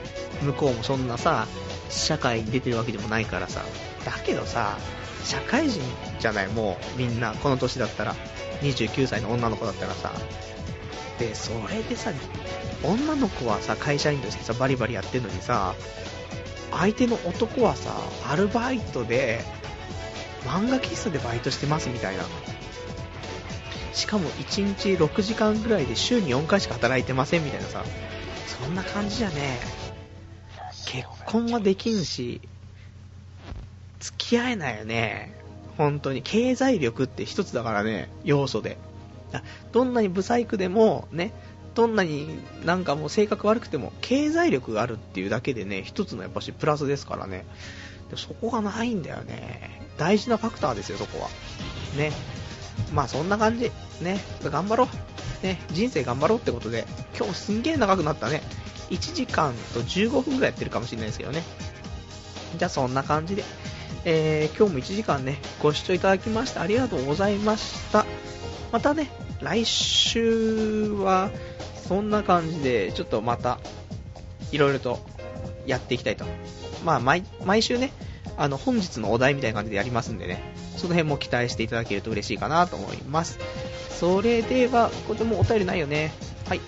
向こうもそんなさ、社会に出てるわけでもないからさ。だけどさ、社会人じゃない、もうみんな、この年だったら、29歳の女の子だったらさ。で、それでさ、女の子はさ、会社員としてさ、バリバリやってんのにさ、相手の男はさ、アルバイトで、漫画喫茶でバイトしてますみたいな。しかも1日6時間ぐらいで週に4回しか働いてませんみたいなさ、そんな感じじゃね結婚はできんし、付き合えないよね。本当に。経済力って一つだからね、要素で。どんなにブサイクでも、ね、どんなになんかもう性格悪くても、経済力があるっていうだけでね、一つのやっぱしプラスですからね。そこがないんだよね。大事なファクターですよ、そこは。ね。まあそんな感じ。ね。頑張ろう。ね。人生頑張ろうってことで、今日すんげえ長くなったね。1時間と15分ぐらいやってるかもしれないですけどね。じゃあそんな感じで。えー、今日も1時間ね、ご視聴いただきましてありがとうございました。またね、来週は、そんな感じで、ちょっとまた、いろいろとやっていきたいと。まあ、毎、毎週ね、あの、本日のお題みたいな感じでやりますんでね、その辺も期待していただけると嬉しいかなと思います。それでは、これもお便りないよね。はい。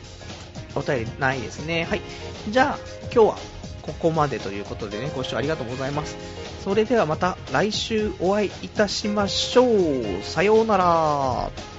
お便りないですね。はい。じゃあ、今日はここまでということでね、ご視聴ありがとうございます。それではまた来週お会いいたしましょう。さようなら。